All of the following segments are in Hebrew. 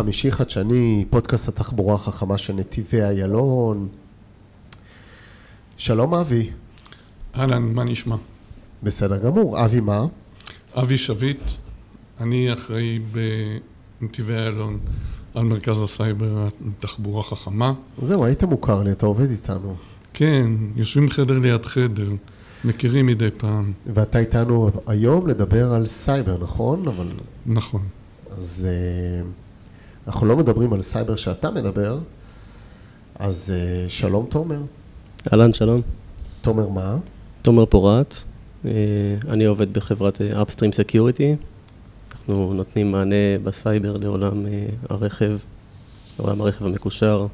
חמישי חדשני, פודקאסט התחבורה החכמה של נתיבי איילון. שלום אבי. אהלן, מה נשמע? בסדר גמור. אבי מה? אבי שביט, אני אחראי בנתיבי איילון על מרכז הסייבר לתחבורה חכמה. זהו, היית מוכר לי, אתה עובד איתנו. כן, יושבים חדר ליד חדר, מכירים מדי פעם. ואתה איתנו היום לדבר על סייבר, נכון? אבל... נכון. אז uh, אנחנו לא מדברים על סייבר שאתה מדבר, אז uh, שלום תומר. אהלן, שלום. תומר מה? תומר פורט, uh, אני עובד בחברת Upstream Security. אנחנו נותנים מענה בסייבר לעולם uh, הרכב, לעולם הרכב המקושר,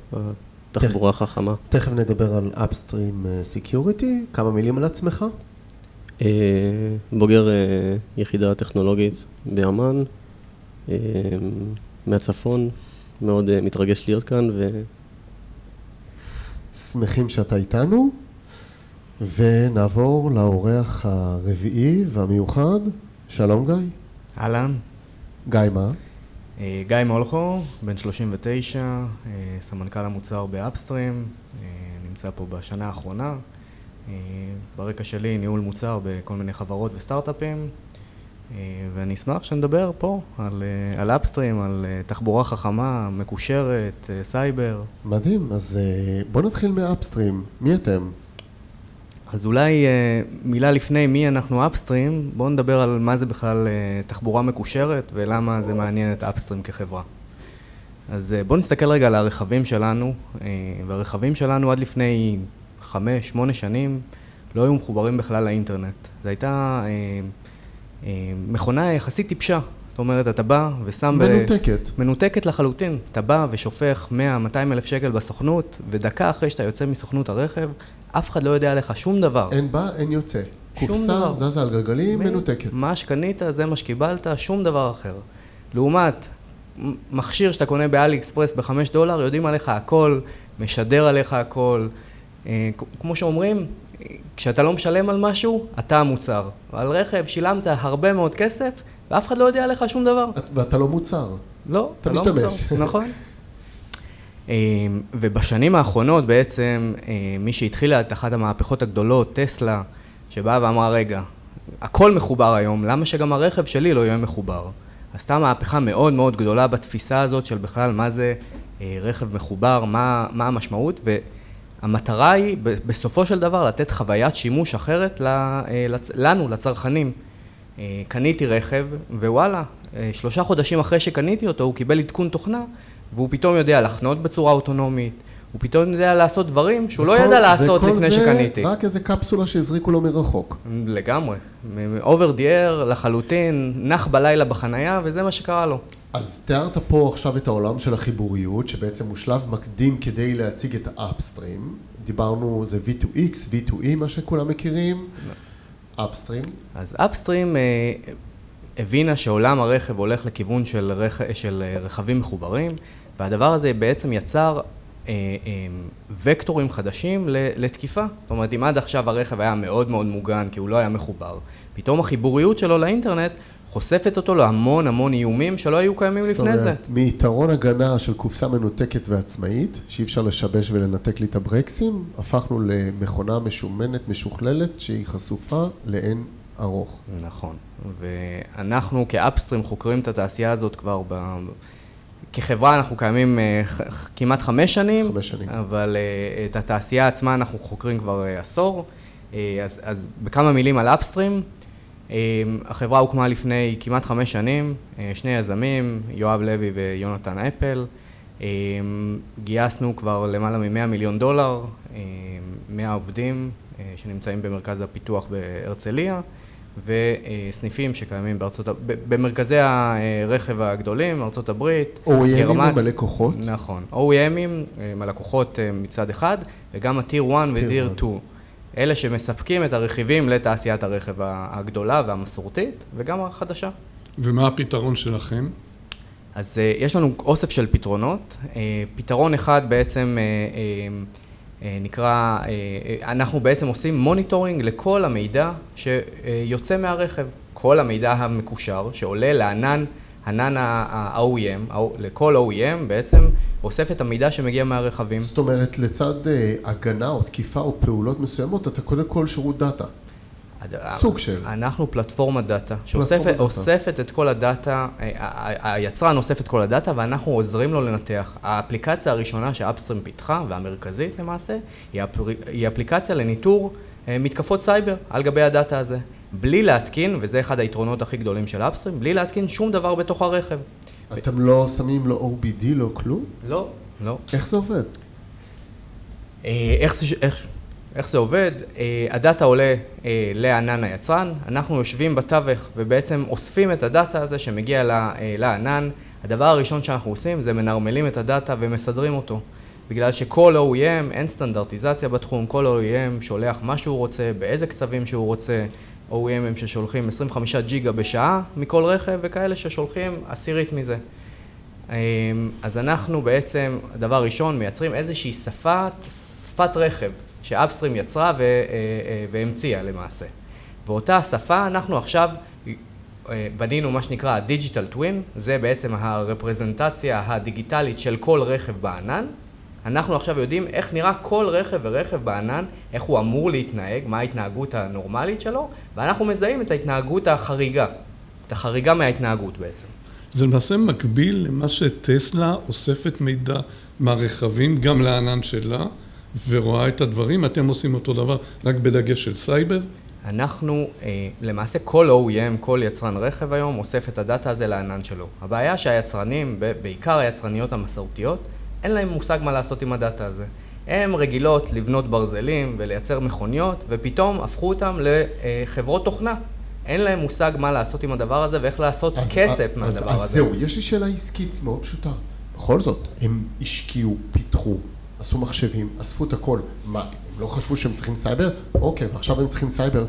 התחבורה החכמה. תכף נדבר על Upstream Security, כמה מילים על עצמך. Uh, בוגר uh, יחידה טכנולוגית באמ"ן, uh, מהצפון, מאוד uh, מתרגש להיות כאן ו... שמחים שאתה איתנו, ונעבור לאורח הרביעי והמיוחד, שלום גיא. אהלן. גיא מה? אה, גיא מולכו, בן 39, אה, סמנכ"ל המוצר ב Upstream, אה, נמצא פה בשנה האחרונה. ברקע שלי ניהול מוצר בכל מיני חברות וסטארט-אפים, ואני אשמח שנדבר פה על, על Upstream, על תחבורה חכמה, מקושרת, סייבר. מדהים, אז בוא נתחיל מ Upstream. מי אתם? אז אולי מילה לפני מי אנחנו Upstream, בואו נדבר על מה זה בכלל תחבורה מקושרת ולמה זה מעניין את Upstream כחברה. אז בואו נסתכל רגע על הרכבים שלנו, והרכבים שלנו עד לפני חמש, שמונה שנים לא היו מחוברים בכלל לאינטרנט. זו הייתה מכונה יחסית טיפשה. זאת אומרת, אתה בא ושם... מנותקת. ב... מנותקת לחלוטין. אתה בא ושופך 100-200 אלף שקל בסוכנות, ודקה אחרי שאתה יוצא מסוכנות הרכב, אף אחד לא יודע עליך שום דבר. אין בא, אין יוצא. קופסה. זזה על גלגלים, מ- מנותקת. מה שקנית, זה מה שקיבלת, שום דבר אחר. לעומת מכשיר שאתה קונה באלי אקספרס בחמש דולר, יודעים עליך הכל, משדר עליך הכל. אה, כמו שאומרים, אה, כשאתה לא משלם על משהו, אתה המוצר. על רכב שילמת הרבה מאוד כסף, ואף אחד לא יודע עליך שום דבר. את- ואתה לא מוצר. לא, אתה לא משתמש. מוצר, נכון. אה, ובשנים האחרונות בעצם, אה, מי שהתחילה את אחת המהפכות הגדולות, טסלה, שבאה ואמרה, רגע, הכל מחובר היום, למה שגם הרכב שלי לא יהיה מחובר? עשתה מהפכה מאוד מאוד גדולה בתפיסה הזאת של בכלל מה זה אה, רכב מחובר, מה, מה המשמעות, והמטרה היא בסופו של דבר לתת חוויית שימוש אחרת אה, לנו, לצרכנים. אה, קניתי רכב, ווואלה, אה, שלושה חודשים אחרי שקניתי אותו, הוא קיבל עדכון תוכנה, והוא פתאום יודע לחנות בצורה אוטונומית, הוא פתאום יודע לעשות דברים שהוא לא וכל- ידע לעשות וכל לפני זה שקניתי. רק איזה קפסולה שהזריקו לו מרחוק. לגמרי. over the air לחלוטין, נח בלילה בחנייה, וזה מה שקרה לו. אז תיארת פה עכשיו את העולם של החיבוריות, שבעצם הוא שלב מקדים כדי להציג את ה Upstream. דיברנו, זה V2X, V2E, מה שכולם מכירים. Upstream. אז Upstream אה, הבינה שעולם הרכב הולך לכיוון של, רכ... של אה, רכבים מחוברים, והדבר הזה בעצם יצר אה, אה, וקטורים חדשים לתקיפה. זאת אומרת, אם עד עכשיו הרכב היה מאוד מאוד מוגן כי הוא לא היה מחובר, פתאום החיבוריות שלו לאינטרנט חושפת אותו להמון המון איומים שלא היו קיימים זאת לפני זה. אומרת, מיתרון הגנה של קופסה מנותקת ועצמאית, שאי אפשר לשבש ולנתק לי את הברקסים, הפכנו למכונה משומנת, משוכללת, שהיא חשופה לאין ארוך. נכון, ואנחנו כאפסטרים חוקרים את התעשייה הזאת כבר ב... כחברה אנחנו קיימים ח- כמעט חמש שנים, חמש שנים. אבל אה, את התעשייה עצמה אנחנו חוקרים כבר אה, עשור. אה, אז, אז בכמה מילים על אפסטרים, החברה הוקמה לפני כמעט חמש שנים, אה, שני יזמים, יואב לוי ויונתן אפל. אה, גייסנו כבר למעלה מ-100 מיליון דולר, אה, 100 עובדים אה, שנמצאים במרכז הפיתוח בהרצליה, וסניפים שקיימים בארצות, במרכזי הרכב הגדולים, ארצות הברית, OEMים גרמניה. ומלא לקוחות. נכון. OEMים, הם הלקוחות מצד אחד, וגם ה-Tier 1 ו-Tier 2. אלה שמספקים את הרכיבים לתעשיית הרכב הגדולה והמסורתית, וגם החדשה. ומה הפתרון שלכם? אז uh, יש לנו אוסף של פתרונות. Uh, פתרון אחד בעצם uh, נקרא, אנחנו בעצם עושים monitoring לכל המידע שיוצא מהרכב. כל המידע המקושר שעולה לענן ענן ה-OEM, לכל OEM בעצם אוסף את המידע שמגיע מהרכבים. זאת אומרת, לצד אה, הגנה או תקיפה או פעולות מסוימות, אתה קודם כל שירות דאטה. סוג של. אנחנו פלטפורמת דאטה, שאוספת את כל הדאטה, אה, היצרן אוסף את כל הדאטה ואנחנו עוזרים לו לנתח. האפליקציה הראשונה ש Upstream פיתחה, והמרכזית למעשה, היא אפליקציה לניטור אה, מתקפות סייבר על גבי הדאטה הזה. בלי להתקין, וזה אחד היתרונות הכי גדולים של Upstream, בלי להתקין שום דבר בתוך הרכב. אתם לא שמים לו OBD, לא כלום? לא, לא. איך זה עובד? אה, איך זה, איך, איך זה עובד? אה, הדאטה עולה אה, לענן היצרן, אנחנו יושבים בתווך ובעצם אוספים את הדאטה הזה שמגיע לענן. הדבר הראשון שאנחנו עושים זה מנרמלים את הדאטה ומסדרים אותו. בגלל שכל OEM, אין סטנדרטיזציה בתחום, כל OEM שולח מה שהוא רוצה, באיזה קצבים שהוא רוצה, OEMים ששולחים 25 ג'יגה בשעה מכל רכב, וכאלה ששולחים עשירית מזה. אמ, אז אנחנו בעצם, דבר ראשון, מייצרים איזושהי שפת, שפת רכב, שאפסטרים יצרה אה, אה, והמציאה למעשה. ואותה שפה אנחנו עכשיו אה, בנינו מה שנקרא ה-Digital Twin, זה בעצם הרפרזנטציה הדיגיטלית של כל רכב בענן. אנחנו עכשיו יודעים איך נראה כל רכב ורכב בענן, איך הוא אמור להתנהג, מה ההתנהגות הנורמלית שלו, ואנחנו מזהים את ההתנהגות החריגה, את החריגה מההתנהגות בעצם. זה למעשה מקביל למה שטסלה אוספת מידע מהרכבים, גם לענן שלה, ורואה את הדברים, אתם עושים אותו דבר, רק בדגש של סייבר? אנחנו, אה, למעשה כל OEM, כל יצרן רכב היום, אוסף את הדאטה הזה לענן שלו. הבעיה שהיצרנים, בעיקר היצרניות המסורתיות, אין להם מושג מה לעשות עם הדאטה הזה. הן רגילות לבנות ברזלים ולייצר מכוניות, ופתאום הפכו אותם לחברות תוכנה. אין להם מושג מה לעשות עם הדבר הזה ואיך לעשות אז, כסף אז, מהדבר אז, הזה. אז זהו, יש לי שאלה עסקית מאוד פשוטה. בכל זאת, הם השקיעו, פיתחו, עשו מחשבים, אספו את הכל. מה, הם לא חשבו שהם צריכים סייבר? אוקיי, ועכשיו הם צריכים סייבר.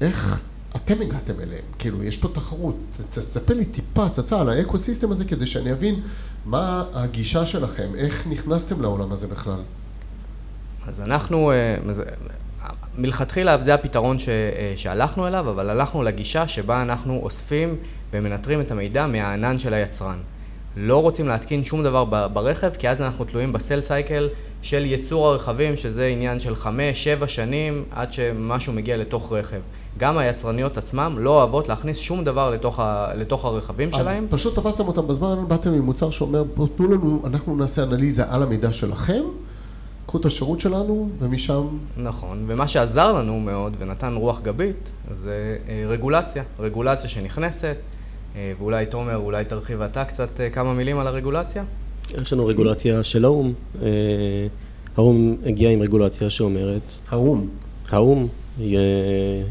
איך אתם הגעתם אליהם? כאילו, יש פה תחרות. תספר לי טיפה הצצה על ה ecosystem הזה כדי שאני אבין מה הגישה שלכם, איך נכנסתם לעולם הזה בכלל? אז אנחנו, אה, מלכתחילה זה הפתרון ש, אה, שהלכנו אליו, אבל הלכנו לגישה שבה אנחנו אוספים ומנטרים את המידע מהענן של היצרן. לא רוצים להתקין שום דבר ברכב, כי אז אנחנו תלויים בסל סייקל של ייצור הרכבים, שזה עניין של חמש, שבע שנים עד שמשהו מגיע לתוך רכב. גם היצרניות עצמם לא אוהבות להכניס שום דבר לתוך, ה, לתוך הרכבים אז שלהם. אז פשוט תפסתם אותם בזמן, באתם עם מוצר שאומר, בואו תנו לנו, אנחנו נעשה אנליזה על המידע שלכם, קחו את השירות שלנו, ומשם... נכון, ומה שעזר לנו מאוד ונתן רוח גבית, זה אה, רגולציה. רגולציה שנכנסת, אה, ואולי תומר, אולי תרחיב אתה קצת אה, כמה מילים על הרגולציה? יש לנו רגולציה של האו"ם. האו"ם הגיע עם רגולציה שאומרת... האו"ם. האו"ם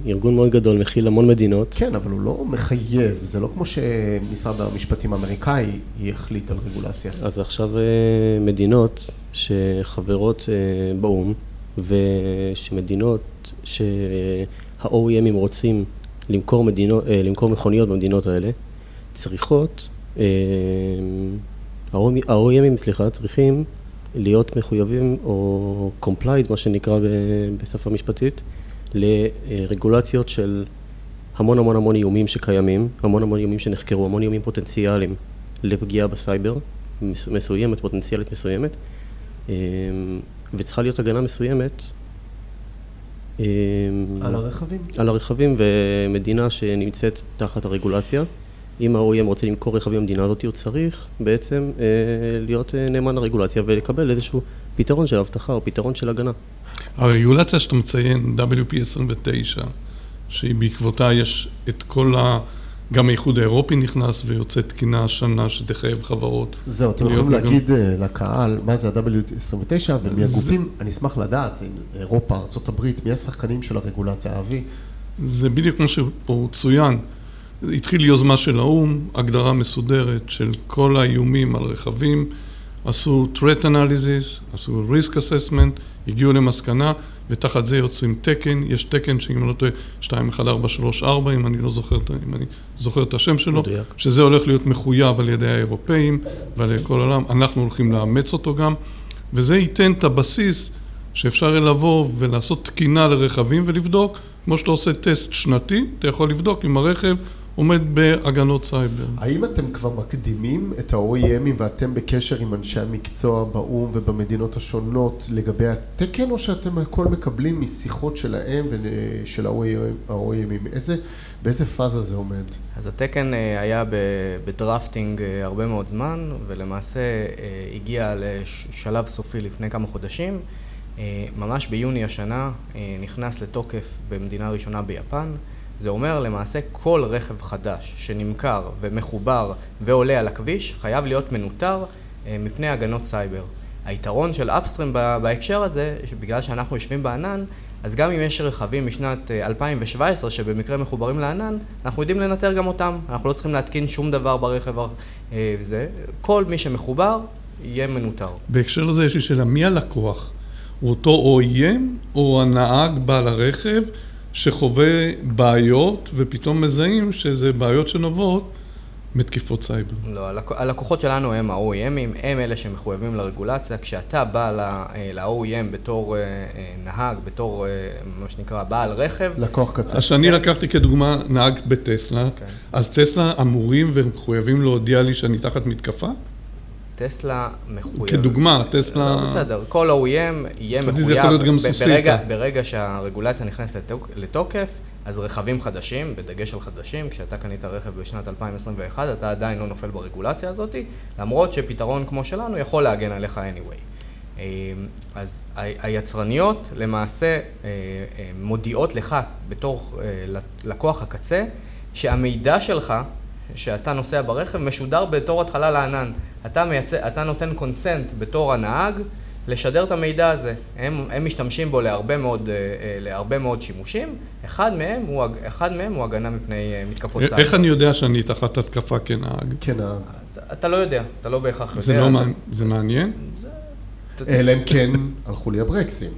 ארגון מאוד גדול, מכיל המון מדינות. כן, אבל הוא לא מחייב, זה לא כמו שמשרד המשפטים האמריקאי יחליט על רגולציה. אז עכשיו אה, מדינות שחברות אה, באו"ם, ושמדינות שה-OEMים רוצים למכור, מדינות, אה, למכור מכוניות במדינות האלה, צריכות, ה-OEMים, סליחה, צריכים להיות מחויבים, או complied, מה שנקרא בשפה משפטית, לרגולציות של המון המון המון איומים שקיימים, המון המון איומים שנחקרו, המון איומים פוטנציאליים לפגיעה בסייבר, מסוימת, פוטנציאלית מסוימת, אמ, וצריכה להיות הגנה מסוימת. אמ, על הרכבים? על הרכבים, ומדינה שנמצאת תחת הרגולציה. אם ה-OEM רוצה למכור רכבים במדינה הזאת, הוא צריך בעצם אה, להיות אה, נאמן לרגולציה ולקבל איזשהו פתרון של אבטחה או פתרון של הגנה. הרגולציה שאתה מציין, WP29, שהיא בעקבותה יש את כל ה... גם האיחוד האירופי נכנס ויוצא תקינה השנה שתחייב חברות. זהו, אתם יכולים להגיד גם... אה, לקהל מה זה ה-W29 ומי הגופים, זה... אני אשמח לדעת, אם זה אירופה, ארה"ב, מי השחקנים של הרגולציה, אבי? זה בדיוק כמו שפה צוין. התחיל יוזמה של האו"ם, הגדרה מסודרת של כל האיומים על רכבים, עשו threat analysis, עשו risk assessment, הגיעו למסקנה, ותחת זה יוצאים תקן, יש תקן שאם אני לא טועה, 21434, אם אני לא זוכר, אם אני זוכר את השם שלו, מדויק. שזה הולך להיות מחויב על ידי האירופאים ועל ידי כל העולם, אנחנו הולכים לאמץ אותו גם, וזה ייתן את הבסיס שאפשר לבוא ולעשות תקינה לרכבים ולבדוק, כמו שאתה עושה טסט שנתי, אתה יכול לבדוק אם הרכב עומד בהגנות סייבר. האם אתם כבר מקדימים את ה-OEMים ואתם בקשר עם אנשי המקצוע באו"ם ובמדינות השונות לגבי התקן, או שאתם הכל מקבלים משיחות שלהם ושל ה-OEMים? איזה, באיזה פאזה זה עומד? אז התקן אה, היה בדרפטינג אה, הרבה מאוד זמן, ולמעשה אה, הגיע לשלב סופי לפני כמה חודשים. ממש ביוני השנה נכנס לתוקף במדינה ראשונה ביפן. זה אומר למעשה כל רכב חדש שנמכר ומחובר ועולה על הכביש חייב להיות מנוטר אה, מפני הגנות סייבר. היתרון של Upstream בהקשר הזה, בגלל שאנחנו יושבים בענן, אז גם אם יש רכבים משנת 2017 אה, שבמקרה מחוברים לענן, אנחנו יודעים לנטר גם אותם. אנחנו לא צריכים להתקין שום דבר ברכב וזה. אה, כל מי שמחובר יהיה מנוטר. בהקשר לזה יש לי שאלה, מי הלקוח? הוא אותו OEM או הנהג בעל הרכב שחווה בעיות ופתאום מזהים שזה בעיות שנובעות מתקיפות סייבר. לא, הלקוחות שלנו הם ה-OEMים, הם אלה שמחויבים לרגולציה. כשאתה בא ל-OEM בתור אה, אה, נהג, בתור אה, מה שנקרא בעל רכב... לקוח קצר. אז שאני לקחתי כדוגמה נהג בטסלה, כן. אז טסלה אמורים ומחויבים להודיע לי שאני תחת מתקפה? טסלה מחויב. כדוגמה, טסלה... לא, בסדר, כל OEM יהיה מחויב. זה יכול להיות גם סוסיתא. ברגע, ברגע שהרגולציה נכנסת לתוק, לתוקף, אז רכבים חדשים, בדגש על חדשים, כשאתה קנית רכב בשנת 2021, אתה עדיין לא נופל ברגולציה הזאת, למרות שפתרון כמו שלנו יכול להגן עליך anyway. אמ, אז היצרניות למעשה אה, אה, מודיעות לך בתור אה, לקוח הקצה, שהמידע שלך שאתה נוסע ברכב משודר בתור התחלה לענן. אתה, מייצא, אתה נותן קונסנט בתור הנהג לשדר את המידע הזה. הם, הם משתמשים בו להרבה מאוד, אה, אה, להרבה מאוד שימושים, אחד מהם הוא, אחד מהם הוא הגנה מפני אה, מתקפות צה"ל. איך אני יודע שאני תחת התקפה כנהג? כנהג. אתה, אתה לא יודע, אתה לא בהכרח יודע. זה, לא אתה... מעניין, זה מעניין? אלא אם כן הלכו לי הברקסים.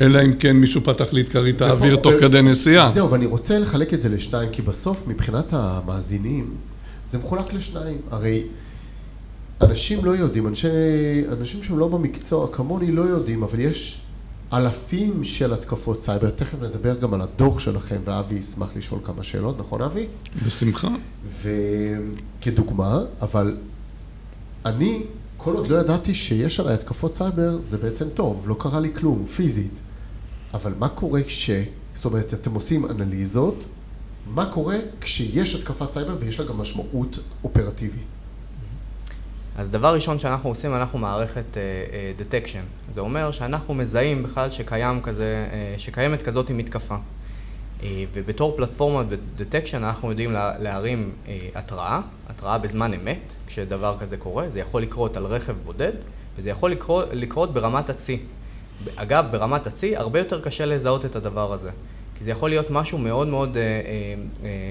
אלא אם כן מישהו פתח לי את כרית האוויר תוך כדי נסיעה. זהו, ואני רוצה לחלק את זה לשניים, כי בסוף, מבחינת המאזינים, זה מחולק לשניים. הרי אנשים לא יודעים, אנשי, אנשים שהם לא במקצוע, כמוני לא יודעים, אבל יש אלפים של התקפות סייבר. תכף נדבר גם על הדוח שלכם, ואבי ישמח לשאול כמה שאלות, נכון אבי? בשמחה. וכדוגמה, אבל אני כל עוד לא ידעתי שיש עליי התקפות סייבר, זה בעצם טוב, לא קרה לי כלום, פיזית. אבל מה קורה כש... זאת אומרת, אתם עושים אנליזות, מה קורה כשיש התקפת סייבר ויש לה גם משמעות אופרטיבית? אז דבר ראשון שאנחנו עושים, אנחנו מערכת uh, uh, detection. זה אומר שאנחנו מזהים בכלל שקיים כזה, uh, שקיימת כזאת מתקפה. אה, ובתור פלטפורמת דטקשן אנחנו יודעים להרים אה, התראה, התראה בזמן אמת, כשדבר כזה קורה, זה יכול לקרות על רכב בודד, וזה יכול לקרות, לקרות ברמת הצי. אגב, ברמת הצי הרבה יותר קשה לזהות את הדבר הזה. כי זה יכול להיות משהו מאוד מאוד, אה,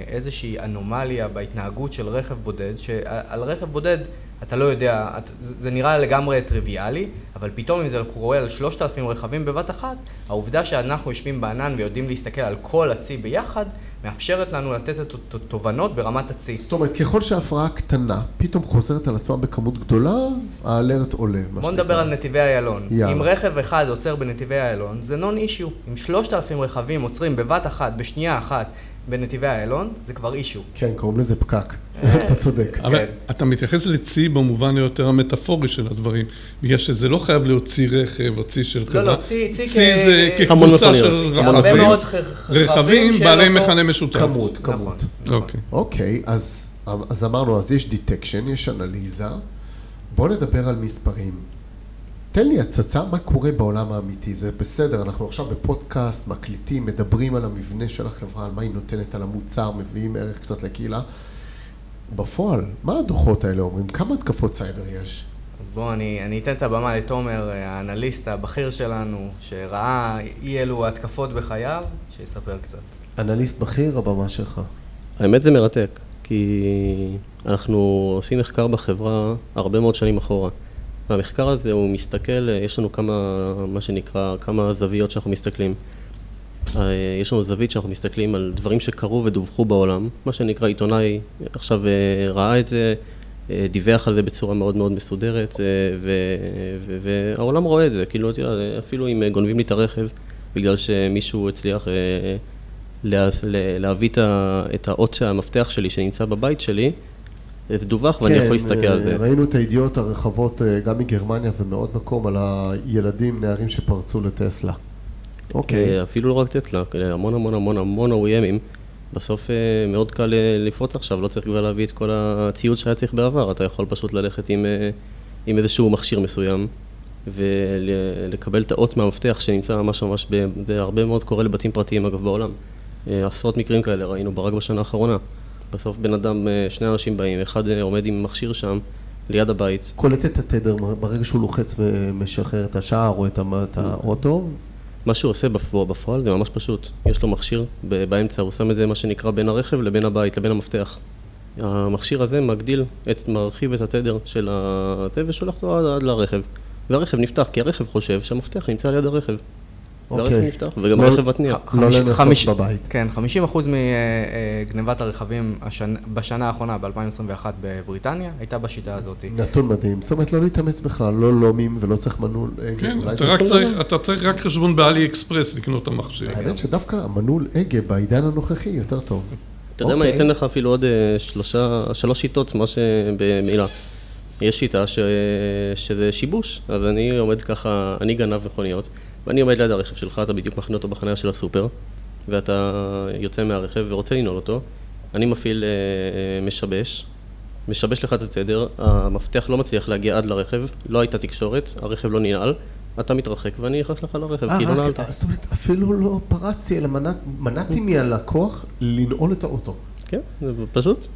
איזושהי אנומליה בהתנהגות של רכב בודד, שעל רכב בודד אתה לא יודע, זה נראה לגמרי טריוויאלי, אבל פתאום אם זה קורה על שלושת אלפים רכבים בבת אחת, העובדה שאנחנו יושבים בענן ויודעים להסתכל על כל הצי ביחד, מאפשרת לנו לתת את התובנות ברמת הצי. זאת אומרת, ככל שההפרעה קטנה, פתאום חוזרת על עצמה בכמות גדולה, האלרט עולה. בוא נדבר על נתיבי איילון. אם רכב אחד עוצר בנתיבי איילון, זה נון אישיו. אם שלושת אלפים רכבים עוצרים בבת אחת, בשנייה אחת, בנתיבי איילון, זה כבר issue. כן, קוראים לזה פקק. אה, אתה צודק. אבל כן. אתה מתייחס לצי במובן היותר המטאפורי של הדברים, בגלל שזה לא חייב להיות צי רכב או צי של חברה. לא, לא, צי, צי, צי זה כקבוצה של רכבים, רכבים בעלי מכנה משותף. כמות, כמות. נכון. אוקיי. אוקיי, אז אמרנו, אז יש detection, יש אנליזה. בואו נדבר על מספרים. תן לי הצצה מה קורה בעולם האמיתי. זה בסדר, אנחנו עכשיו בפודקאסט, מקליטים, מדברים על המבנה של החברה, על מה היא נותנת, על המוצר, מביאים ערך קצת לקהילה. בפועל, מה הדוחות האלה אומרים? כמה התקפות סייבר יש? אז בואו, אני, אני אתן את הבמה לתומר, האנליסט הבכיר שלנו, שראה אי אלו התקפות בחייו, שיספר קצת. אנליסט בכיר, הבמה שלך. האמת זה מרתק, כי אנחנו עושים מחקר בחברה הרבה מאוד שנים אחורה. והמחקר הזה הוא מסתכל, יש לנו כמה, מה שנקרא, כמה זוויות שאנחנו מסתכלים. אה, יש לנו זווית שאנחנו מסתכלים על דברים שקרו ודווחו בעולם, מה שנקרא עיתונאי עכשיו אה, ראה את זה, אה, דיווח על זה בצורה מאוד מאוד מסודרת, והעולם רואה את זה, כאילו, אפילו אם גונבים לי את הרכב בגלל שמישהו הצליח לה, להביא את האות המפתח שלי שנמצא בבית שלי, זה דווח ואני יכול להסתכל על זה. כן, ראינו את הידיעות הרחבות אה, גם מגרמניה ומעוד מקום על הילדים, נערים שפרצו לטסלה. אוקיי. אה, אפילו לא רק טסלה, המון המון המון המון OEMים. בסוף אה, מאוד קל לפרוץ עכשיו, לא צריך כבר להביא את כל הציוד שהיה צריך בעבר, אתה יכול פשוט ללכת עם, עם איזשהו מכשיר מסוים ולקבל את האות מהמפתח שנמצא ממש ממש, זה הרבה מאוד קורה לבתים פרטיים אגב בעולם. עשרות מקרים כאלה ראינו רק בשנה האחרונה. בסוף בן אדם, אה, שני אנשים באים, אחד אה, עומד עם מכשיר שם, ליד הבית. קולט את התדר ברגע שהוא לוחץ ומשחרר את השער או את האוטו? מה שהוא עושה בפועל זה ממש פשוט. יש לו מכשיר באמצע, הוא שם את זה מה שנקרא בין הרכב לבין הבית, לבין המפתח. המכשיר הזה מגדיל, את, מרחיב את התדר של הזה ושולח אותו עד, עד לרכב. והרכב נפתח, כי הרכב חושב שהמפתח נמצא ליד הרכב. אוקיי. נפתח, וגם לא- הרכב מתניע. לא לנסות בבית. כן, 50% מגנבת הרכבים בשנה האחרונה, ב-2021 בבריטניה, הייתה בשיטה הזאת. נתון מדהים. זאת אומרת, לא להתאמץ בכלל, לא לומים ולא צריך מנעול. כן, אתה צריך רק חשבון באלי אקספרס לקנות את המכשיר. האמת שדווקא המנעול הגה בעידן הנוכחי יותר טוב. אתה יודע מה, אני אתן לך אפילו עוד אה, שלוש שיטות, מה שבמילה. יש שיטה שזה שיבוש, אז אני עומד ככה, אני גנב מכוניות. ואני עומד ליד הרכב שלך, אתה בדיוק מכין אותו בחניה של הסופר, ואתה יוצא מהרכב ורוצה לנעול אותו, אני מפעיל אה, משבש, משבש לך את הסדר, המפתח לא מצליח להגיע עד לרכב, לא הייתה תקשורת, הרכב לא ננעל, אתה מתרחק ואני נכנס לך לרכב, כי לא נעלת. זאת אומרת, אפילו לא פרצתי, אלא מנעתי מהלקוח לנעול את האוטו. כן, זה פשוט.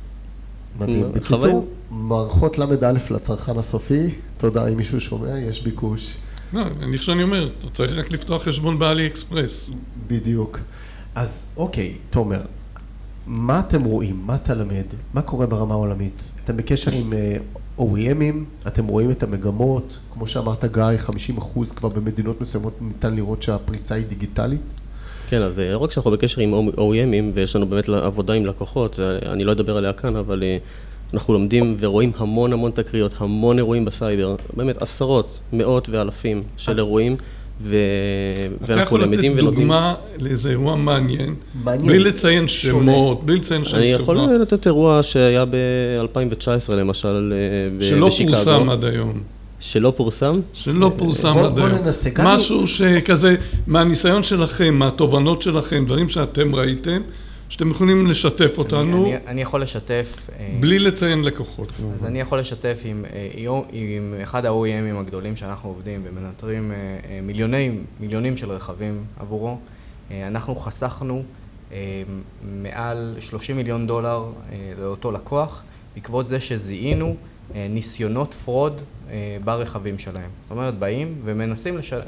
מדהים. בקיצור, מערכות ל"א לצרכן הסופי, תודה אם מישהו שומע, יש ביקוש. לא, אני חושב שאני אומר, אתה צריך רק לפתוח חשבון באלי אקספרס. בדיוק. אז אוקיי, תומר, מה אתם רואים? מה אתה למד? מה קורה ברמה העולמית? אתם בקשר עם uh, OEMים? אתם רואים את המגמות? כמו שאמרת גיא, 50 אחוז כבר במדינות מסוימות ניתן לראות שהפריצה היא דיגיטלית? כן, אז אה, לא רק שאנחנו בקשר עם OEMים ויש לנו באמת עבודה עם לקוחות, אה, אני לא אדבר עליה כאן, אבל אנחנו לומדים ורואים המון המון תקריות, המון אירועים בסייבר, באמת עשרות, מאות ואלפים של אירועים, ו... ואנחנו למדים ונותנים... אתה יכול לתת דוגמה לאיזה אירוע מעניין, מעניין, בלי לציין שמות, בלי לציין שם חברה. אני יכול לתת אירוע שהיה ב-2019 למשל, שלא בשיקגו. שלא פורסם עד היום. שלא פורסם? שלא פורסם בוא, עד היום. משהו שכזה, מהניסיון שלכם, מהתובנות שלכם, דברים שאתם ראיתם, שאתם יכולים לשתף אותנו. אני, אני, אני יכול לשתף... אה, בלי לציין לקוחות. אז אני יכול לשתף עם, אה, עם אחד ה-OEMים הגדולים שאנחנו עובדים ומנטרים אה, מיליוני, מיליונים של רכבים עבורו. אנחנו חסכנו מעל 30 מיליון דולר לאותו לקוח, בעקבות זה שזיהינו ניסיונות fraud ברכבים שלהם. זאת אומרת, באים ומנסים לשלם...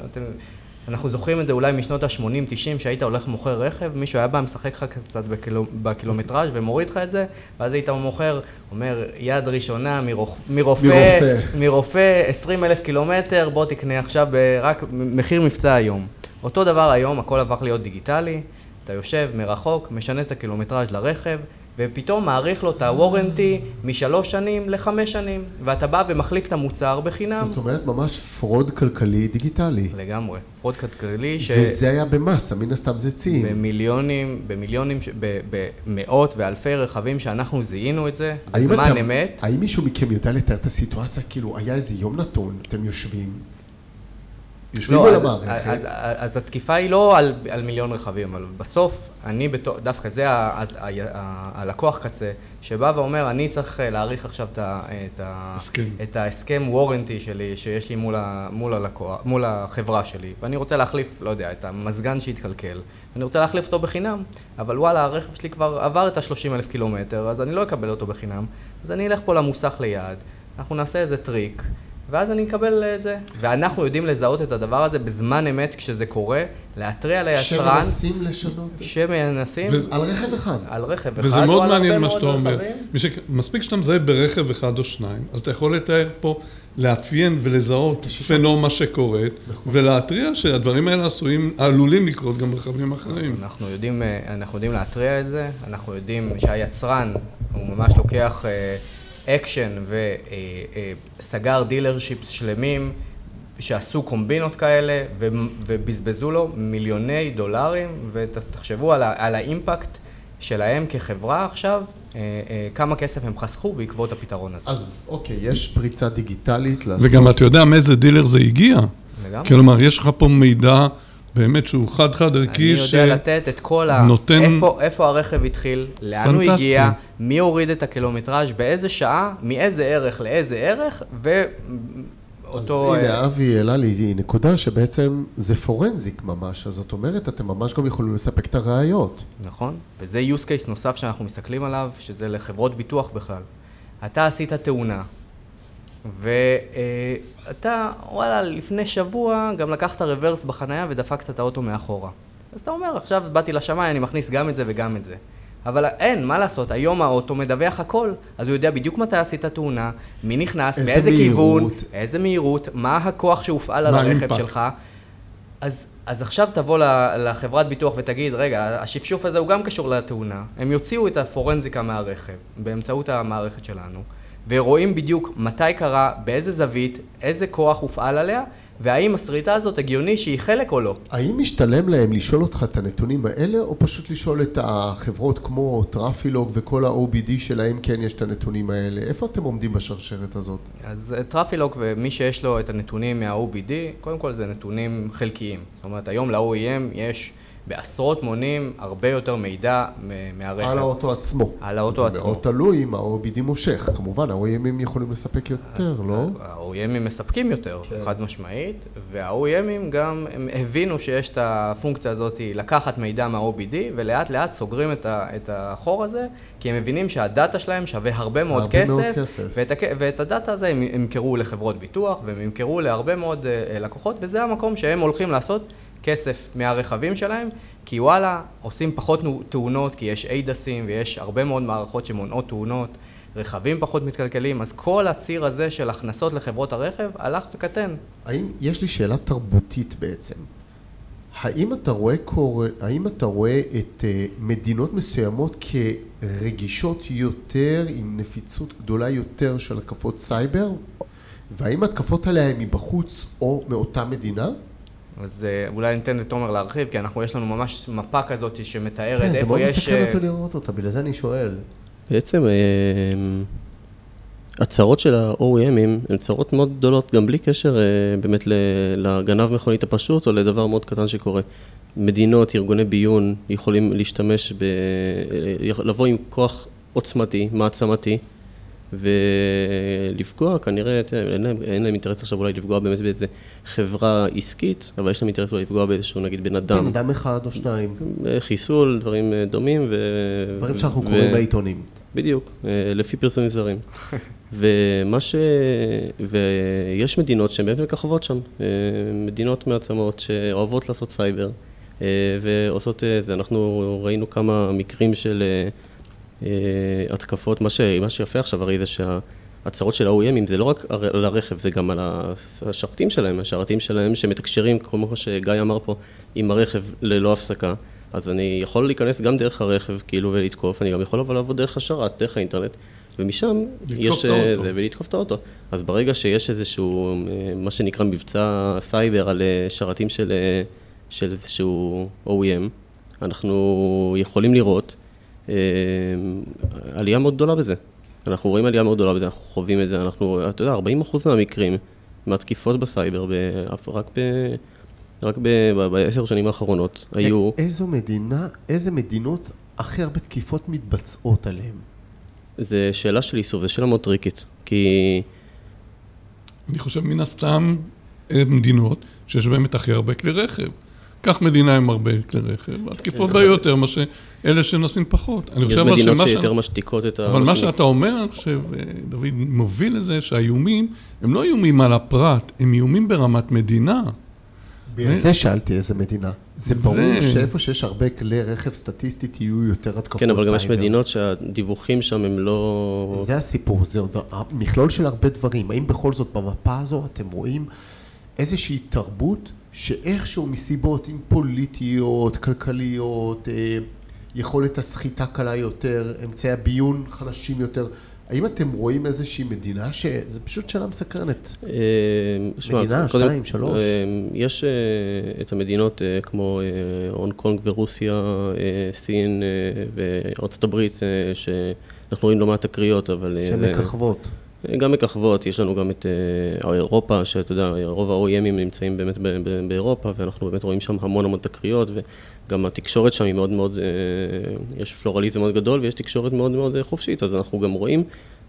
אנחנו זוכרים את זה אולי משנות ה-80-90, שהיית הולך ומוכר רכב, מישהו היה בא, משחק לך קצת בקילו, בקילומטראז' ומוריד לך את זה, ואז היית מוכר, אומר, יד ראשונה מרופא, מרופא, מרופא 20 אלף קילומטר, בוא תקנה עכשיו רק מחיר מבצע היום. אותו דבר היום, הכל הפך להיות דיגיטלי, אתה יושב מרחוק, משנה את הקילומטראז' לרכב, ופתאום מאריך לו את ה warranty משלוש שנים לחמש שנים, ואתה בא ומחליף את המוצר בחינם. זאת אומרת, ממש fraud כלכלי דיגיטלי. לגמרי, fraud כלכלי ש... וזה היה במאסה, מן הסתם זה ציים. במיליונים, במיליונים, במאות ואלפי רכבים שאנחנו זיהינו את זה, בזמן אתה, אמת. האם מישהו מכם יודע לתאר את הסיטואציה? כאילו, היה איזה יום נתון, אתם יושבים, יושבים לא, על אז, המערכת. אז, אז, אז התקיפה היא לא על, על מיליון רכבים, אבל בסוף, אני בתור, דווקא זה ה, ה, ה, ה, הלקוח קצה, שבא ואומר, אני צריך אה, להאריך עכשיו את, ה, את, ה, את ההסכם warranty שלי, שיש לי מול, ה, מול, הלקוח, מול החברה שלי, ואני רוצה להחליף, לא יודע, את המזגן שהתקלקל, אני רוצה להחליף אותו בחינם, אבל וואלה, הרכב שלי כבר עבר את ה-30 אלף קילומטר, אז אני לא אקבל אותו בחינם, אז אני אלך פה למוסך ליד, אנחנו נעשה איזה טריק. ואז אני אקבל את זה. ואנחנו יודעים לזהות את הדבר הזה בזמן אמת כשזה קורה, להתריע ליצרן. שמנסים לשנות. שמנסים. וזה, על רכב אחד. על רכב אחד וזה מאוד מעניין מה שאתה אומר. ש... מספיק שאתה מזהה ברכב אחד או שניים, אז אתה יכול לתאר פה, לאפיין ולזהות phenomena שקורית, נכון. ולהתריע שהדברים האלה עשויים, עלולים לקרות גם ברכבים אחרים. אנחנו יודעים, אה, אנחנו יודעים להתריע את זה, אנחנו יודעים שהיצרן, הוא ממש לוקח... אקשן וסגר dealerships שלמים שעשו קומבינות כאלה ובזבזו לו מיליוני דולרים, ותחשבו על, על האימפקט שלהם כחברה עכשיו, אה, אה, כמה כסף הם חסכו בעקבות הפתרון הזה. אז אוקיי, יש פריצה דיגיטלית לעשות... וגם אתה יודע מאיזה דילר זה הגיע. לגמרי. כלומר, יש לך פה מידע באמת שהוא חד-חד ערכי, אני יודע לתת את כל ה... נותן- איפה, איפה הרכב התחיל, לאן הוא פנטסטי. הגיע, מי הוריד את הקילומטראז', באיזה שעה, מאיזה ערך לאיזה ערך, אז ואותו... אה, הנה, אבי העלה לי נקודה שבעצם זה פורנזיק ממש, אז זאת אומרת, אתם ממש גם יכולים לספק את הראיות. נכון, וזה use case נוסף שאנחנו מסתכלים עליו, שזה לחברות ביטוח בכלל. אתה עשית תאונה, ואתה, וואלה, לפני שבוע גם לקחת רוורס בחנייה ודפקת את האוטו מאחורה. אז אתה אומר, עכשיו באתי לשמיים, אני מכניס גם את זה וגם את זה. אבל אין, מה לעשות, היום האוטו מדווח הכל, אז הוא יודע בדיוק מתי עשית תאונה, מי נכנס, איזה מאיזה כיוון, מהירות. איזה מהירות, מה הכוח שהופעל על הרכב האימפקט. שלך. אז, אז עכשיו תבוא לחברת ביטוח ותגיד, רגע, השפשוף הזה הוא גם קשור לתאונה. הם יוציאו את הפורנזיקה מהרכב באמצעות המערכת שלנו, ורואים בדיוק מתי קרה, באיזה זווית, איזה כוח הופעל עליה, והאם השריטה הזאת הגיוני שהיא חלק או לא. האם משתלם להם לשאול אותך את הנתונים האלה, או פשוט לשאול את החברות כמו טראפילוג וכל ה-OBD שלהם כן יש את הנתונים האלה? איפה אתם עומדים בשרשרת הזאת? אז אה, טראפילוק ומי שיש לו את הנתונים מה-OBD, קודם כל זה נתונים חלקיים. זאת אומרת, היום ל-OEM יש בעשרות מונים הרבה יותר מידע מהרכב. על האוטו עצמו. על האוטו עצמו. מאוד תלוי אם ה-OBD מושך. כמובן, ה-OEMים יכולים לספק יותר, לא? ה-OEMים מספקים יותר, חד משמעית, וה-OEMים גם הם הבינו שיש את הפונקציה הזאת לקחת מידע מה-OBD, ולאט לאט סוגרים את, ה- את החור הזה, כי הם מבינים שהדאטה שלהם שווה הרבה מאוד הרבה כסף, מאוד כסף. ואת, הכ- ואת הדאטה הזה הם ימכרו לחברות ביטוח, והם ימכרו להרבה מאוד אה, לקוחות, וזה המקום שהם הולכים לעשות כסף מהרכבים שלהם, כי וואלה, עושים פחות נו- תאונות, כי יש ADASים ויש הרבה מאוד מערכות שמונעות תאונות, רכבים פחות מתקלקלים, אז כל הציר הזה של הכנסות לחברות הרכב הלך וקטן. האם, יש לי שאלה תרבותית בעצם. האם אתה רואה, קור... האם אתה רואה את uh, מדינות מסוימות כרגישות יותר, עם נפיצות גדולה יותר של התקפות סייבר? והאם ההתקפות האלה הן מבחוץ או מאותה מדינה? אז אה, אולי ניתן לתומר להרחיב, כי אנחנו, יש לנו ממש מפה כזאת שמתארת כן, זה איפה מאוד יש... מסקרן אה, אותי לראות אותה, בגלל זה אני שואל. בעצם אה, הצרות של ה-OEMים הן צרות מאוד גדולות, גם בלי קשר באמת לגנב מכונית הפשוט או לדבר מאוד קטן שקורה. מדינות, ארגוני ביון יכולים להשתמש, ב... לבוא עם כוח עוצמתי, מעצמתי, ולפגוע, כנראה, אין להם, אין להם אינטרס עכשיו אולי לפגוע באמת באיזה חברה עסקית, אבל יש להם אינטרס אולי לפגוע באיזשהו נגיד בן אדם. בן אדם אחד או שניים, אה, חיסול, דברים אה, דומים. ו... דברים שאנחנו ו- קוראים בעיתונים. בדיוק, אה, לפי פרסומים זרים. ומה ש... ויש מדינות שהן באמת מככבות שם, מדינות מעצמות שאוהבות לעשות סייבר ועושות את זה. אנחנו ראינו כמה מקרים של התקפות, מה, ש... מה שיפה עכשיו הרי זה שהצרות של ה-OEMים זה לא רק על הרכב, זה גם על השרתים שלהם, השרתים שלהם שמתקשרים, כמו שגיא אמר פה, עם הרכב ללא הפסקה. אז אני יכול להיכנס גם דרך הרכב, כאילו, ולתקוף, אני גם יכול אבל לעבוד דרך השרת, דרך האינטרנט, ומשם לתקוף יש... את האוטו. זה, ולתקוף את האוטו. אז ברגע שיש איזשהו, אה, מה שנקרא מבצע סייבר על אה, שרתים של, אה, של איזשהו OEM, אנחנו יכולים לראות אה, עלייה מאוד גדולה בזה. אנחנו רואים עלייה מאוד גדולה בזה, אנחנו חווים את זה, אנחנו, אתה יודע, 40% מהמקרים, מהתקיפות בסייבר, באף- רק ב... רק ב- ב- בעשר שנים האחרונות היו, איזו מדינה, איזה מדינות הכי הרבה תקיפות מתבצעות עליהן? זה שאלה של איסוף, זו שאלה מאוד טריקית, כי אני חושב מן הסתם אה, מדינות שיש באמת הכי הרבה כלי רכב. קח מדינה עם הרבה כלי רכב, התקיפות בה יותר מאשר אלה שנוסעים פחות. יש מדינות שיותר משתיקות את ה... אבל מה שאתה אומר, אני חושב, אה, דוד, מוביל לזה שהאיומים הם לא איומים על הפרט, הם איומים ברמת מדינה. זה שאלתי איזה מדינה. זה ברור שאיפה שיש הרבה כלי רכב סטטיסטית יהיו יותר התקפות כן, אבל גם יש סייבר. מדינות שהדיווחים שם הם לא... זה הסיפור, זה עוד מכלול של הרבה דברים. האם בכל זאת במפה הזו אתם רואים איזושהי תרבות שאיכשהו מסיבות אם פוליטיות, כלכליות, אה, יכולת הסחיטה קלה יותר, אמצעי הביון חלשים יותר, האם אתם רואים איזושהי מדינה ש... זה פשוט שאלה מסקרנת. אה, מדינה, שתיים, שלוש. אה, יש את המדינות כמו הונג קונג ורוסיה, סין וארצות הברית, שאנחנו רואים לא מעט תקריות, אבל... שמככבות. גם מככבות, יש לנו גם את אה, אירופה, שאתה יודע, רוב ה-OEMים נמצאים באמת באירופה, ואנחנו באמת רואים שם המון המון תקריות, וגם התקשורת שם היא מאוד מאוד, אה, יש פלורליזם מאוד גדול, ויש תקשורת מאוד מאוד אה, חופשית, אז אנחנו גם רואים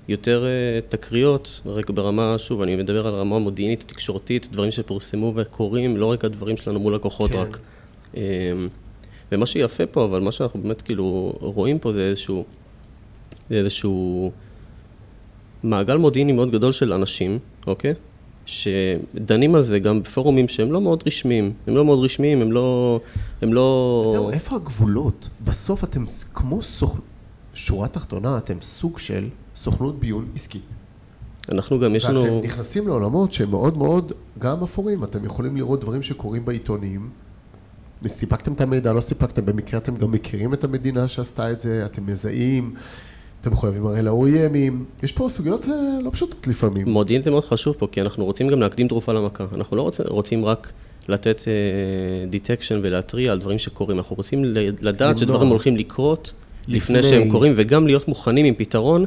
יותר תקריות, רק ברמה, שוב, אני מדבר על הרמה המודיעינית, התקשורתית, דברים שפורסמו וקורים, לא רק הדברים שלנו מול לקוחות כן. רק. אה, ומה שיפה פה, אבל מה שאנחנו באמת כאילו רואים פה זה איזשהו, זה איזשהו מעגל מודיעיני מאוד גדול של אנשים, אוקיי? שדנים על זה גם בפורומים שהם לא מאוד רשמיים. הם לא מאוד רשמיים, הם לא... הם לא... זהו, איפה הגבולות? בסוף אתם כמו סוכ... שורה תחתונה, אתם סוג של סוכנות ביון עסקית. אנחנו גם, יש לנו... ואתם נכנסים לעולמות שהם מאוד מאוד גם אפורים. אתם יכולים לראות דברים שקורים בעיתונים. סיפקתם את המידע, לא סיפקתם, במקרה אתם גם מכירים את המדינה שעשתה את זה, אתם מזהים, אתם מחויבים הרי ל-OEMים. יש פה סוגיות אה, לא פשוטות לפעמים. מודיעין זה מאוד חשוב פה, כי אנחנו רוצים גם להקדים תרופה למכה. אנחנו לא רוצים, רוצים רק לתת detection ולהתריע על דברים שקורים. אנחנו רוצים לדעת. שדברים הולכים לקרות לפני לפני. שהם קורים, וגם להיות מוכנים עם פתרון,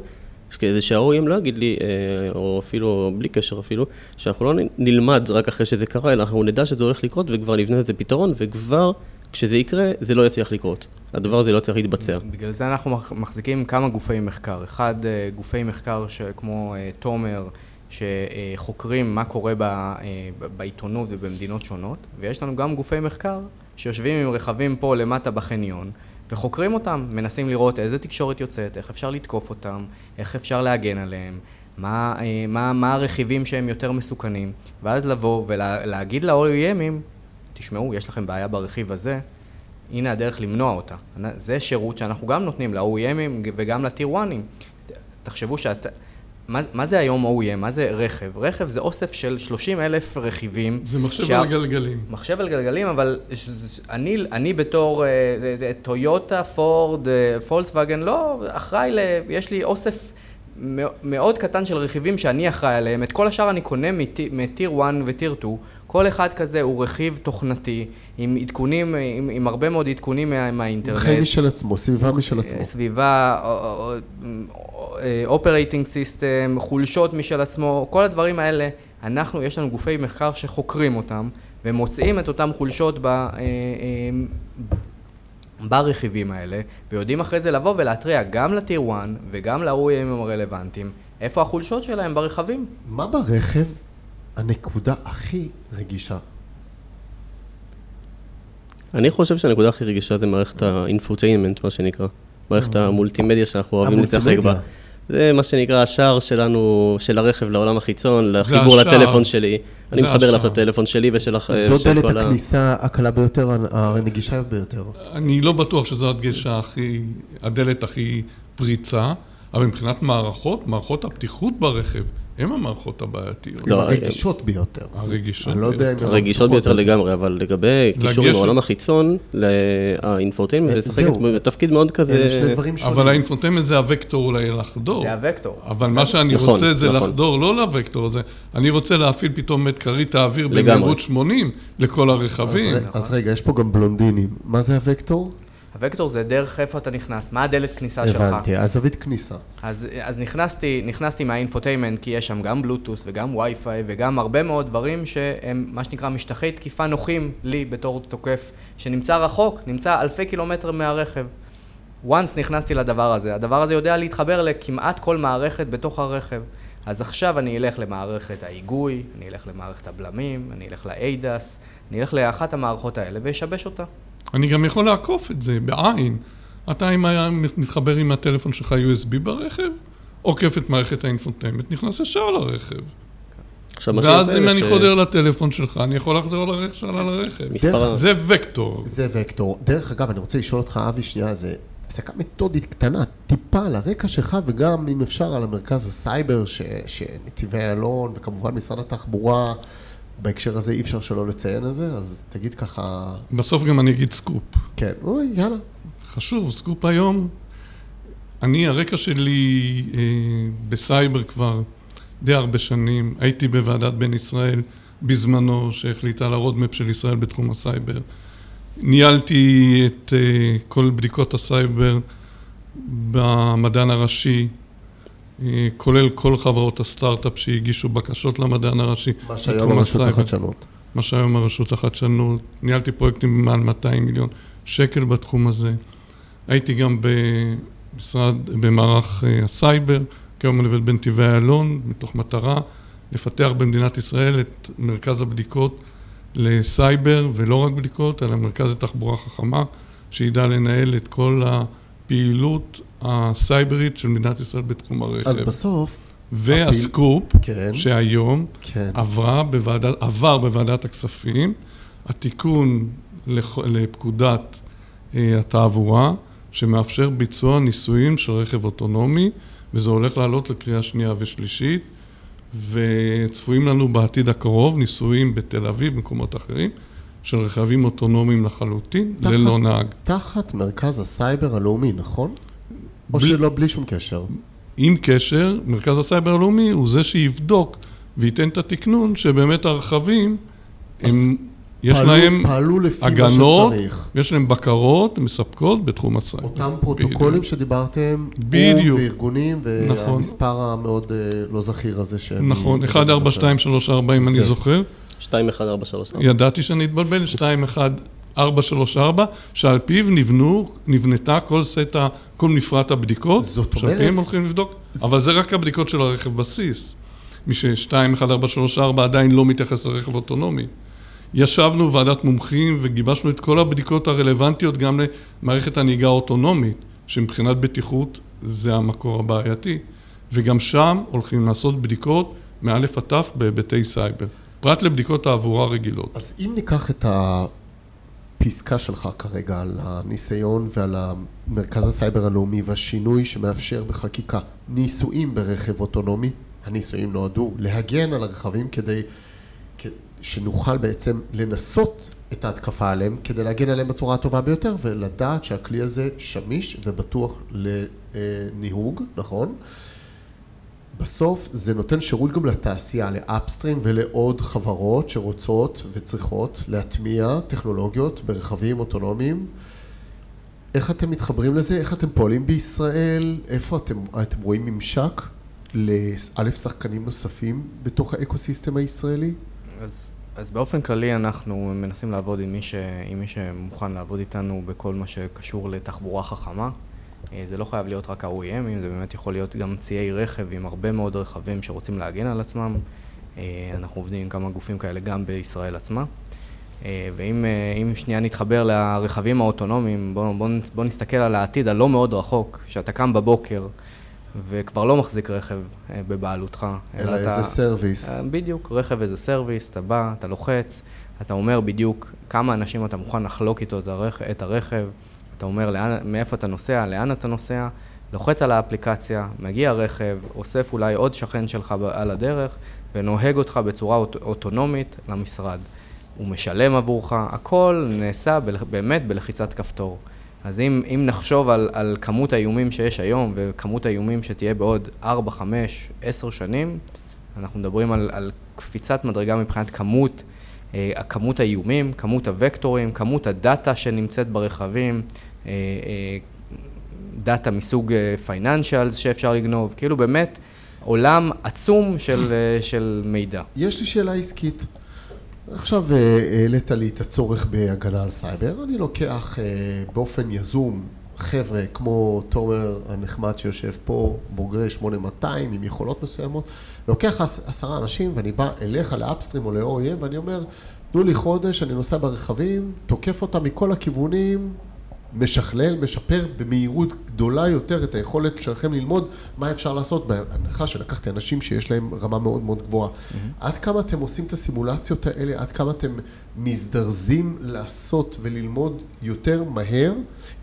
כדי שה-OEM לא יגיד לי, אה, או אפילו בלי קשר אפילו, שאנחנו לא נלמד רק אחרי שזה קרה, אלא אנחנו נדע שזה הולך לקרות, וכבר נבנה איזה פתרון, וכבר כשזה יקרה, זה לא יצליח לקרות. הדבר הזה לא יצליח להתבצע. בגלל זה אנחנו מח- מחזיקים כמה גופי מחקר. אחד, אה, גופי מחקר כמו אה, תומר, שחוקרים מה קורה אה, ב- בעיתונות ובמדינות שונות, ויש לנו גם גופי מחקר שיושבים עם רכבים פה למטה בחניון, וחוקרים אותם, מנסים לראות איזה תקשורת יוצאת, איך אפשר לתקוף אותם, איך אפשר להגן עליהם, מה, מה, מה הרכיבים שהם יותר מסוכנים, ואז לבוא ולהגיד ל-OEMים, תשמעו, יש לכם בעיה ברכיב הזה, הנה הדרך למנוע אותה. זה שירות שאנחנו גם נותנים ל-OEMים וגם לטיר 1ים. תחשבו שאתה... מה, מה זה היום OEM? מה זה רכב? רכב זה אוסף של 30 אלף רכיבים. זה מחשב שה- על גלגלים. מחשב על גלגלים, אבל ש- אני, אני בתור אה, אה, אה, טויוטה, פורד, פולקסווגן, לא אחראי ל... יש לי אוסף מא- מאוד קטן של רכיבים שאני אחראי עליהם. את כל השאר אני קונה מט- מ tier 1 ו tier 2. כל אחד כזה הוא רכיב תוכנתי, עם עדכונים, עם, עם הרבה מאוד עדכונים מה, מהאינטרנט. חיים משל עצמו, סביבה משל עצמו. אה, סביבה, operating system, חולשות משל עצמו, כל הדברים האלה, אנחנו, יש לנו גופי מחקר שחוקרים אותם ומוצאים את אותם חולשות ב, אה, אה, ברכיבים האלה, ויודעים אחרי זה לבוא ולהתריע גם ל tier 1 וגם ל-OEMים הרלוונטיים, איפה החולשות שלהם ברכבים. מה ברכב הנקודה הכי רגישה? אני חושב שהנקודה הכי רגישה זה מערכת ה infotainment, מה שנקרא. מערכת המולטימדיה שאנחנו אוהבים לשחק בה. זה מה שנקרא השער שלנו, של הרכב לעולם החיצון, לחיבור. לטלפון שלי. אני מחבר אליו את. הטלפון שלי ושל הח- זו של דלת כל ה- הכניסה הקלה ביותר, הנגישה ביותר. אני לא בטוח שזו הדגשה הכי, הדלת הכי פריצה, אבל מבחינת מערכות, מערכות הבטיחות ברכב, הן המערכות הבעייתיות. לא, הרגישות ביותר. הרגישות אני לא יודע אם... הרגישות ביותר. לגמרי, אבל לגבי קישור. העולם החיצון, האינפורטיינמנט, אה, לשחק זהו. תפקיד מאוד כזה... אלה שני דברים שונים. אבל האינפוטמנט זה הווקטור אולי לחדור. זה הוקטור. אבל מה שאני נכון, רוצה זה נכון. לחדור לא לווקטור הזה, אני רוצה להפעיל פתאום את כרית האוויר. במהירות 80 לכל אז הרכבים. ר- אז רגע, יש פה גם בלונדינים. מה זה הוקטור? הוקטור זה דרך איפה אתה נכנס, מה הדלת כניסה שלך. הבנתי, הזווית כניסה. אז, אז נכנסתי, נכנסתי מהאינפוטיימנט, כי יש שם גם בלוטוס וגם וי-פיי וגם הרבה מאוד דברים שהם מה שנקרא משטחי תקיפה נוחים לי בתור תוקף, שנמצא רחוק, נמצא אלפי קילומטר מהרכב. once נכנסתי לדבר הזה, הדבר הזה יודע להתחבר לכמעט כל מערכת בתוך הרכב. אז עכשיו אני אלך למערכת ההיגוי, אני אלך למערכת הבלמים, אני אלך ל-ADAS, אני אלך לאחת המערכות האלה ואשבש אותה. אני גם יכול לעקוף את זה בעין. אתה אם היה מתחבר עם הטלפון שלך USB ברכב, עוקף את מערכת ה infotainment, נכנס ישר לרכב. עכשיו, ואז אם אני ש- חודר לטלפון שלך, אני יכול לחדור לרכב שלה לרכב. מספר זה וקטור. זה וקטור. דרך אגב, אני רוצה לשאול אותך, אבי, שנייה, זה הפסקה מתודית קטנה, טיפה על הרקע שלך, וגם, אם אפשר, על המרכז הסייבר, ש, שנתיבי איילון, וכמובן משרד התחבורה, בהקשר הזה אי אפשר שלא לציין את זה, אז תגיד ככה, בסוף גם אני אגיד סקופ. כן, אוי, יאללה. חשוב, סקופ היום. אני, הרקע שלי אה, בסייבר כבר די הרבה שנים. הייתי בוועדת בן ישראל בזמנו, שהחליטה על ה roadmap של ישראל בתחום הסייבר. ניהלתי את אה, כל בדיקות הסייבר במדען הראשי, כולל כל חברות הסטארט-אפ שהגישו בקשות למדען הראשי. מה שהיום הרשות החדשנות. מה שהיום הרשות החדשנות. ניהלתי פרויקטים במעל 200 מיליון שקל בתחום הזה. הייתי גם במשרד, במערך אה, הסייבר, כיום אני עובד בנתיבי איילון, מתוך מטרה לפתח במדינת ישראל את מרכז הבדיקות לסייבר, ולא רק בדיקות, אלא מרכז לתחבורה חכמה, שידע לנהל את כל הפעילות הסייברית של מדינת ישראל בתחום הרכב. אז בסוף... והסקופ, הפיל... כן. שהיום כן. עברה בוועדת, עבר בוועדת הכספים, התיקון לפקודת אה, התעבורה, שמאפשר ביצוע ניסויים של רכב אוטונומי, וזה הולך לעלות לקריאה שנייה ושלישית, וצפויים לנו בעתיד הקרוב ניסויים בתל אביב, במקומות אחרים, של רכבים אוטונומיים לחלוטין, תחת, ללא נהג. תחת מרכז הסייבר הלאומי, נכון? או בל... שלא, בלי שום קשר? עם קשר, מרכז הסייבר הלאומי הוא זה שיבדוק וייתן את התקנון שבאמת הרכבים הם... יש פעלו, להם פעלו לפי הגנות, מה שצריך. יש להם בקרות מספקות בתחום הסייבר. אותם פרוטוקולים בדיוק. שדיברתם, בדיוק. וארגונים, נכון. והמספר המאוד אה, לא זכיר הזה שהם... נכון, 1, 4, 2, 3, 4 אם אני. זוכר. 2, 1, 4, 3, 4. ידעתי שאני אתבלבל, 2, 1, 4, 3, 4, שעל פיו נבנו, נבנתה כל סט, ה- כל מפרט הבדיקות. זאת שעל אומרת- הם הולכים לבדוק, אבל זה רק הבדיקות של הרכב בסיס. מי ש-2, 1, 4, 3, 4 עדיין לא מתייחס לרכב אוטונומי. ישבנו ועדת מומחים וגיבשנו את כל הבדיקות הרלוונטיות גם למערכת הנהיגה האוטונומית, שמבחינת בטיחות זה המקור הבעייתי. וגם שם הולכים לעשות בדיקות מאלף עד תף בהיבטי סייבר. פרט לבדיקות תעבורה רגילות. אז אם ניקח את הפסקה שלך כרגע על הניסיון ועל מרכז הסייבר הלאומי והשינוי שמאפשר בחקיקה ניסויים ברכב אוטונומי, הניסויים נועדו להגן על הרכבים כדי שנוכל בעצם לנסות את ההתקפה עליהם כדי להגן עליהם בצורה הטובה ביותר ולדעת שהכלי הזה שמיש ובטוח לניהוג, נכון? בסוף זה נותן שירות גם לתעשייה, ל Upstream ולעוד חברות שרוצות וצריכות להטמיע טכנולוגיות ברכבים אוטונומיים. איך אתם מתחברים לזה? איך אתם פועלים בישראל? איפה אתם, אתם רואים ממשק לאלף שחקנים נוספים בתוך האקוסיסטם הישראלי? אז, אז באופן כללי אנחנו מנסים לעבוד עם מי, ש, עם מי שמוכן לעבוד איתנו בכל מה שקשור לתחבורה חכמה. אה, זה לא חייב להיות רק ה-OEMים, זה באמת יכול להיות גם ציי רכב עם הרבה מאוד רכבים שרוצים להגן על עצמם. אה, אנחנו עובדים עם כמה גופים כאלה גם בישראל עצמה. אה, ואם אם שנייה נתחבר לרכבים האוטונומיים, בואו בוא, בוא נסתכל על העתיד הלא מאוד רחוק, שאתה קם בבוקר וכבר לא מחזיק רכב בבעלותך. אלא אתה- as a service. בדיוק, רכב as a service, אתה בא, אתה לוחץ, אתה אומר בדיוק כמה אנשים אתה מוכן לחלוק איתו. את הרכב, אתה אומר לאן, מאיפה אתה נוסע, לאן אתה נוסע, לוחץ על האפליקציה, מגיע רכב, אוסף אולי עוד שכן שלך על הדרך, ונוהג אותך בצורה אוט... אוטונומית למשרד. הוא משלם עבורך, הכל נעשה ב... באמת בלחיצת כפתור. אז אם, אם נחשוב על, על כמות האיומים שיש היום וכמות האיומים שתהיה בעוד 4, 5, 10 שנים, אנחנו מדברים על, על קפיצת מדרגה מבחינת כמות, כמות האיומים, כמות הוקטורים, כמות הדאטה שנמצאת ברכבים, אה, אה, דאטה מסוג financials שאפשר לגנוב, כאילו באמת עולם עצום של, אה, של מידע. יש לי שאלה עסקית. עכשיו אה, העלית לי את הצורך בהגנה על סייבר, אני לוקח אה, באופן יזום חבר'ה כמו תומר הנחמד שיושב פה, בוגרי 8200 עם יכולות מסוימות, לוקח עש- עשרה אנשים ואני בא אליך ל Upstream או ל-OEM ואני אומר, תנו לי חודש, אני נוסע ברכבים, תוקף אותם מכל הכיוונים, משכלל, משפר במהירות גדולה יותר את היכולת שלכם ללמוד מה אפשר לעשות, בהנחה שלקחתי אנשים שיש להם רמה מאוד מאוד גבוהה. עד כמה אתם עושים את הסימולציות האלה, עד כמה אתם מזדרזים לעשות וללמוד יותר מהר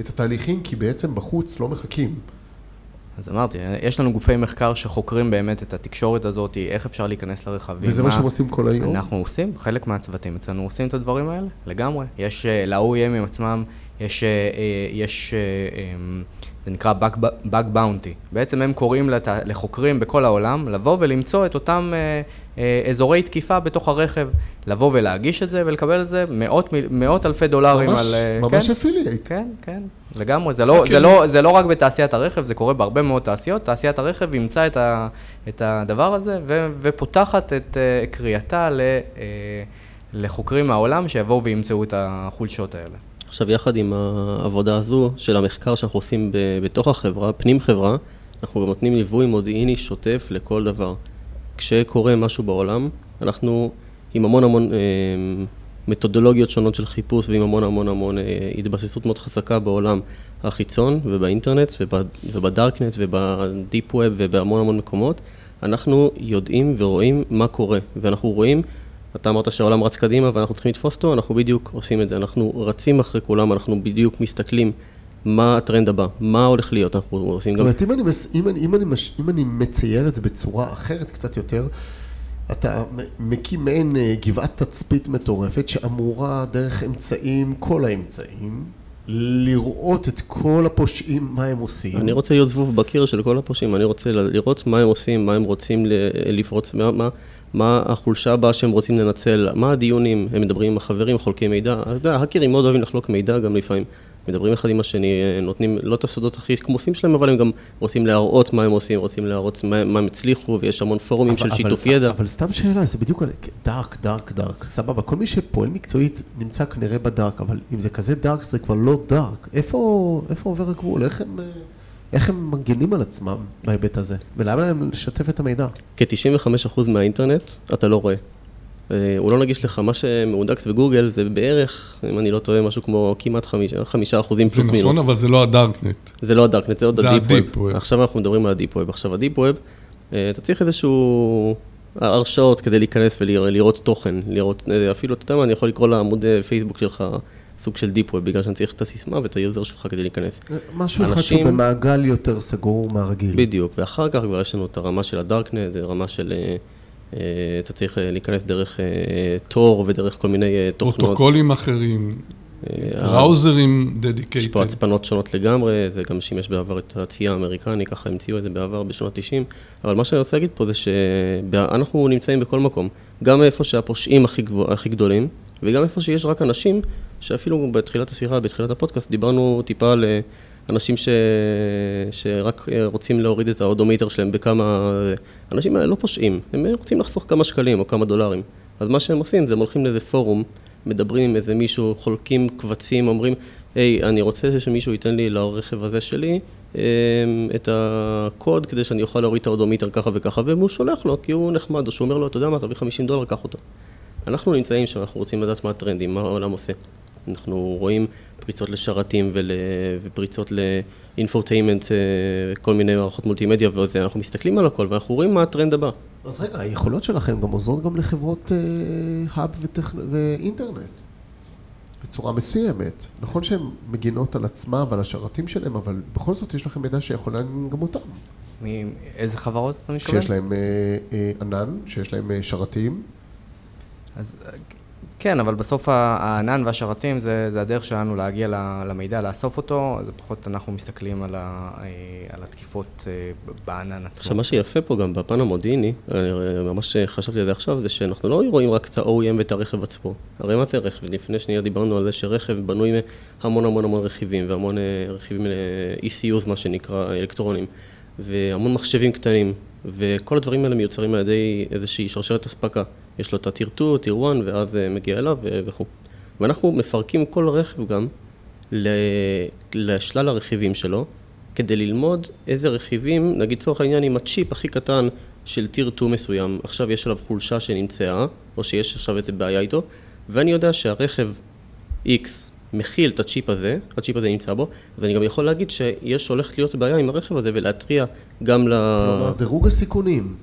את התהליכים, כי בעצם בחוץ לא מחכים. אז אמרתי, יש לנו גופי מחקר שחוקרים באמת את התקשורת הזאת, איך אפשר להיכנס לרכבים. וזה מה שהם עושים כל היום? אנחנו עושים, חלק מהצוותים אצלנו עושים את הדברים האלה, לגמרי. יש, אה, ל-OEMים עצמם, יש, אה, אה, יש אה, אמ, זה נקרא Bug Bounty. בעצם הם קוראים לת... לחוקרים בכל העולם לבוא ולמצוא את אותם אזורי תקיפה בתוך הרכב, לבוא ולהגיש את זה ולקבל על זה מאות, מאות אלפי דולרים ממש, על... ממש כן, אפילייט. כן, כן, לגמרי. זה לא, זה, לא, זה לא רק בתעשיית הרכב, זה קורה בהרבה מאוד תעשיות. תעשיית הרכב אימצה את, ה, את הדבר הזה ו, ופותחת את קריאתה ל, לחוקרים מהעולם שיבואו וימצאו את החולשות האלה. עכשיו, יחד עם העבודה הזו של המחקר שאנחנו עושים בתוך החברה, פנים חברה, אנחנו גם נותנים ליווי מודיעיני שוטף לכל דבר. כשקורה משהו בעולם, אנחנו עם המון המון אה, מתודולוגיות שונות של חיפוש ועם המון המון המון אה, התבססות מאוד חזקה בעולם החיצון ובאינטרנט ובדארקנט ובדיפ ווב ובהמון המון מקומות, אנחנו יודעים ורואים מה קורה, ואנחנו רואים אתה אמרת שהעולם רץ קדימה ואנחנו צריכים לתפוס אותו, אנחנו בדיוק עושים את זה. אנחנו רצים אחרי כולם, אנחנו בדיוק מסתכלים מה הטרנד הבא, מה הולך להיות, אנחנו עושים גם... זאת אומרת, אם אני, מס, אם, אני, אם, אני מש, אם אני מצייר את זה בצורה אחרת קצת יותר, אתה מקים מעין אה, גבעת תצפית מטורפת שאמורה דרך אמצעים, כל האמצעים, לראות את כל הפושעים, מה הם עושים. אני רוצה להיות זבוב בקיר של כל הפושעים, אני רוצה לראות מה הם עושים, מה הם רוצים לפרוץ, מה, מה, מה החולשה הבאה שהם רוצים לנצל, מה הדיונים, הם מדברים עם החברים, חולקים מידע. אתה יודע, האקרים מאוד אוהבים לחלוק מידע גם לפעמים. מדברים אחד עם השני, נותנים לא את הסודות הכי כמוסים שלהם, אבל הם גם רוצים להראות מה הם עושים, רוצים להראות מה, מה הם הצליחו, ויש המון פורומים אבל, של שיתוף אבל, ידע. אבל סתם שאלה, זה בדיוק דארק, דארק, דארק. סבבה, כל מי שפועל מקצועית נמצא כנראה בדארק, אבל אם זה כזה דארק, זה כבר לא דארק. איפה, איפה עובר הגבול? איך הם... איך הם מגנים על עצמם בהיבט הזה? ולמה להם לשתף את המידע? כ-95% מהאינטרנט אתה לא רואה. אה, הוא לא נגיש לך, מה שמאונדקס בגוגל זה בערך, אם אני לא טועה, משהו כמו כמעט חמישה אחוזים פלוס מינוס. זה נכון, אבל זה לא הדארקנט. זה לא הדארקנט, זה עוד ה deep web. עכשיו אנחנו מדברים על ה deep web. עכשיו ה deep web, אה, אתה צריך איזשהו הרשאות כדי להיכנס ולראות תוכן, לראות, אה, אפילו, אתה יודע מה, אני יכול לקרוא לעמוד פייסבוק שלך סוג של deep web, בגלל שאני צריך את הסיסמה ואת ה user שלך כדי להיכנס. משהו אחד שהוא במעגל יותר סגור מהרגיל. בדיוק, ואחר כך כבר יש לנו את הרמה של הדארקנט, רמה של... אה, אתה צריך אה, להיכנס דרך Tor אה, ודרך כל מיני תוכנות. פרוטוקולים אחרים, בראוזרים dedicated. יש פה הצפנות שונות לגמרי, זה גם שימש בעבר את הצי האמריקני, ככה המציאו את זה בעבר בשנות 90, אבל מה שאני רוצה להגיד פה זה שאנחנו נמצאים בכל מקום, גם איפה שהפושעים הכי, גבוה, הכי גדולים, וגם איפה שיש רק אנשים, שאפילו בתחילת השיחה, בתחילת הפודקאסט, דיברנו טיפה על אנשים ש... שרק רוצים להוריד את ה odometer שלהם בכמה... אנשים האלה לא פושעים, הם רוצים לחסוך כמה שקלים או כמה דולרים. אז מה שהם עושים זה הם הולכים לאיזה פורום, מדברים עם איזה מישהו, חולקים קבצים, אומרים, היי, אני רוצה שמישהו ייתן לי לרכב הזה שלי אמ, את הקוד כדי שאני אוכל להוריד את ה odometer ככה וככה, והוא שולח לו, כי הוא נחמד, או שהוא אומר לו, אתה יודע מה, תביא 50 דולר, קח אותו. אנחנו נמצאים שם, אנחנו רוצים לדעת מה הטרנדים, מה העולם עושה. אנחנו רואים פריצות לשרתים ול... ופריצות לאינפורטיימנט, אה, כל מיני מערכות מולטימדיה וזה, אנחנו מסתכלים על הכל ואנחנו רואים מה הטרנד הבא. אז רגע, היכולות שלכם גם עוזרות גם לחברות האב אה, וטכ... ואינטרנט, בצורה מסוימת. נכון שהן מגינות על עצמם ועל השרתים שלהם, אבל בכל זאת יש לכם מידע שיכול לעניין גם אותם. מאיזה חברות אתה מתכוון? שיש להם אה, אה, ענן, שיש להם אה, שרתים. אז כן, אבל בסוף הענן והשרתים זה, זה הדרך שלנו להגיע למידע, לאסוף אותו, זה פחות אנחנו מסתכלים על, ה, אה, על התקיפות אה, בענן עצמו. עכשיו, מה שיפה פה גם בפן המודיעיני, ממש חשבתי על זה עכשיו, זה שאנחנו לא רואים רק את ה-OEM ואת הרכב עצמו. הרי מה זה רכב? לפני שנייה דיברנו על זה שרכב בנוי מהמון המון המון רכיבים, והמון אה, רכיבים ל-ECUs, מה שנקרא, אלקטרונים, והמון מחשבים קטנים, וכל הדברים האלה מיוצרים על ידי איזושהי שרשרת אספקה. יש לו את הטיר 2, טיר 1, ואז אה, מגיע אליו וכו'. ואנחנו מפרקים כל רכב גם לשלל הרכיבים שלו, כדי ללמוד איזה רכיבים, נגיד לצורך העניין עם הצ'יפ הכי קטן של טיר 2 מסוים, עכשיו יש עליו חולשה שנמצאה, או שיש עכשיו איזה בעיה איתו, ואני יודע שהרכב X מכיל את הצ'יפ הזה, הצ'יפ הזה נמצא בו, אז אני גם יכול להגיד שיש הולכת להיות בעיה עם הרכב הזה ולהתריע גם ל... כלומר, דירוג הסיכונים.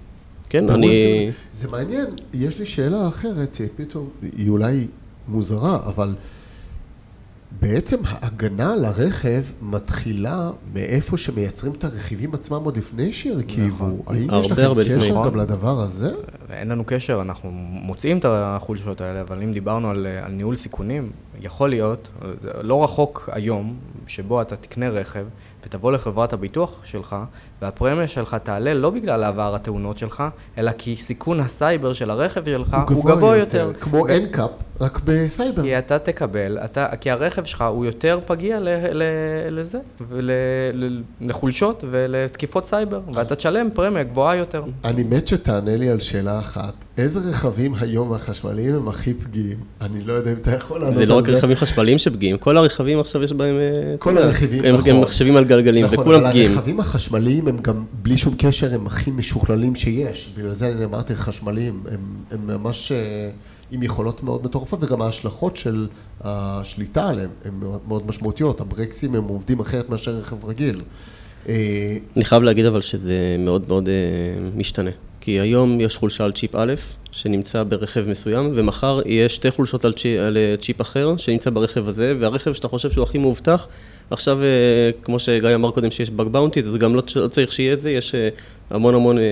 כן, אני... זה מעניין, יש לי שאלה אחרת, שפתאום היא אולי מוזרה, אבל בעצם ההגנה על הרכב מתחילה מאיפה שמייצרים את הרכיבים עצמם עוד לפני שהרכיבו. נכון. האם יש לכם הרבה. קשר נכון. גם לדבר הזה? אין לנו קשר, אנחנו מוצאים את החולשות האלה, אבל אם דיברנו על, על ניהול סיכונים, יכול להיות, זה לא רחוק היום, שבו אתה תקנה רכב ותבוא לחברת הביטוח שלך, והפרמיה שלך תעלה לא בגלל העבר התאונות שלך, אלא כי סיכון הסייבר של הרכב שלך הוא גבוה יותר. כמו NCAP, רק בסייבר. כי אתה תקבל, אתה, כי הרכב שלך הוא יותר פגיע ל, ל, לזה, ול, ל, לחולשות ולתקיפות סייבר, ואתה תשלם פרמיה גבוהה יותר. אני מת שתענה לי על שאלה אחת. איזה רכבים היום החשמליים הם הכי פגיעים? אני לא יודע אם אתה יכול לענות על זה זה. לא רק רכבים חשמליים שפגיעים, כל הרכבים עכשיו יש בהם... אה, כל הרכיבים, הם נכון. הם מחשבים על גלגלים, נכון, וכולם אבל פגיעים. הרכבים החשמליים הם גם, בלי שום קשר, הם הכי משוכללים שיש. בגלל זה אני אמרתי חשמליים. הם, הם ממש אה, עם יכולות מאוד מטורפות, וגם ההשלכות של השליטה עליהם הן מאוד, משמעותיות. הברקסים הם עובדים אחרת מאשר רכב רגיל. אה, אני חייב להגיד אבל שזה מאוד מאוד אה, משתנה. כי היום יש חולשה על צ'יפ א', שנמצא ברכב מסוים, ומחר יהיה שתי חולשות על, צ'י, על צ'יפ אחר, שנמצא ברכב הזה, והרכב שאתה חושב שהוא הכי מאובטח, עכשיו, אה, כמו שגיא אמר קודם שיש באג באונטי, אז גם לא, לא צריך שיהיה את זה, יש אה, המון המון אה,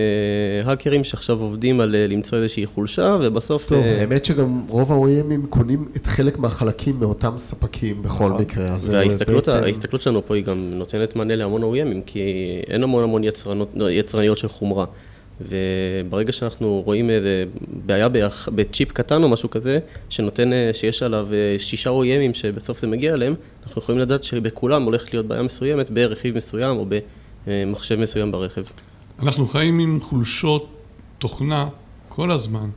האקרים שעכשיו עובדים על אה, למצוא איזושהי חולשה, ובסוף... טוב, אה, האמת שגם רוב ה-OEMים קונים את חלק מהחלקים מאותם ספקים בכל נכון. מקרה. אז וההסתכלות שלנו פה היא גם נותנת מענה להמון OEMים, כי אין המון המון יצרנות, יצרניות של חומרה. וברגע שאנחנו רואים איזה בעיה באח- בצ'יפ קטן או משהו כזה, שנותן, אה, שיש עליו אה, שישה OEMים שבסוף זה מגיע אליהם, אנחנו יכולים לדעת שבכולם הולכת להיות בעיה מסוימת ברכיב מסוים או במחשב מסוים ברכב. אנחנו חיים עם חולשות תוכנה כל הזמן.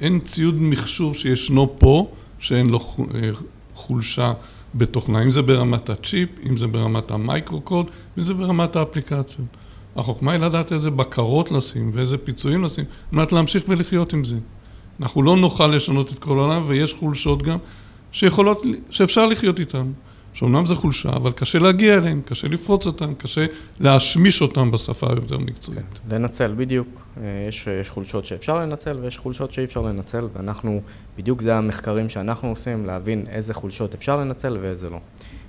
אין ציוד מחשוב שישנו פה שאין לו חו- אה, חולשה בתוכנה, אם זה ברמת הצ'יפ, אם זה ברמת המייקרו-קוד, אם זה ברמת האפליקציות. החוכמה היא לדעת איזה בקרות לשים ואיזה פיצויים לשים, על מנת להמשיך ולחיות עם זה. אנחנו לא נוכל לשנות את כל העולם, ויש חולשות גם שיכולות, שאפשר לחיות איתן. שאומנם זו חולשה, אבל קשה להגיע אליהן, קשה לפרוץ אותן, קשה להשמיש אותן בשפה היותר מקצועית. לנצל, בדיוק. אה, יש, יש חולשות שאפשר לנצל ויש חולשות שאי אפשר לנצל, ואנחנו, בדיוק זה המחקרים שאנחנו עושים, להבין איזה חולשות אפשר לנצל ואיזה לא.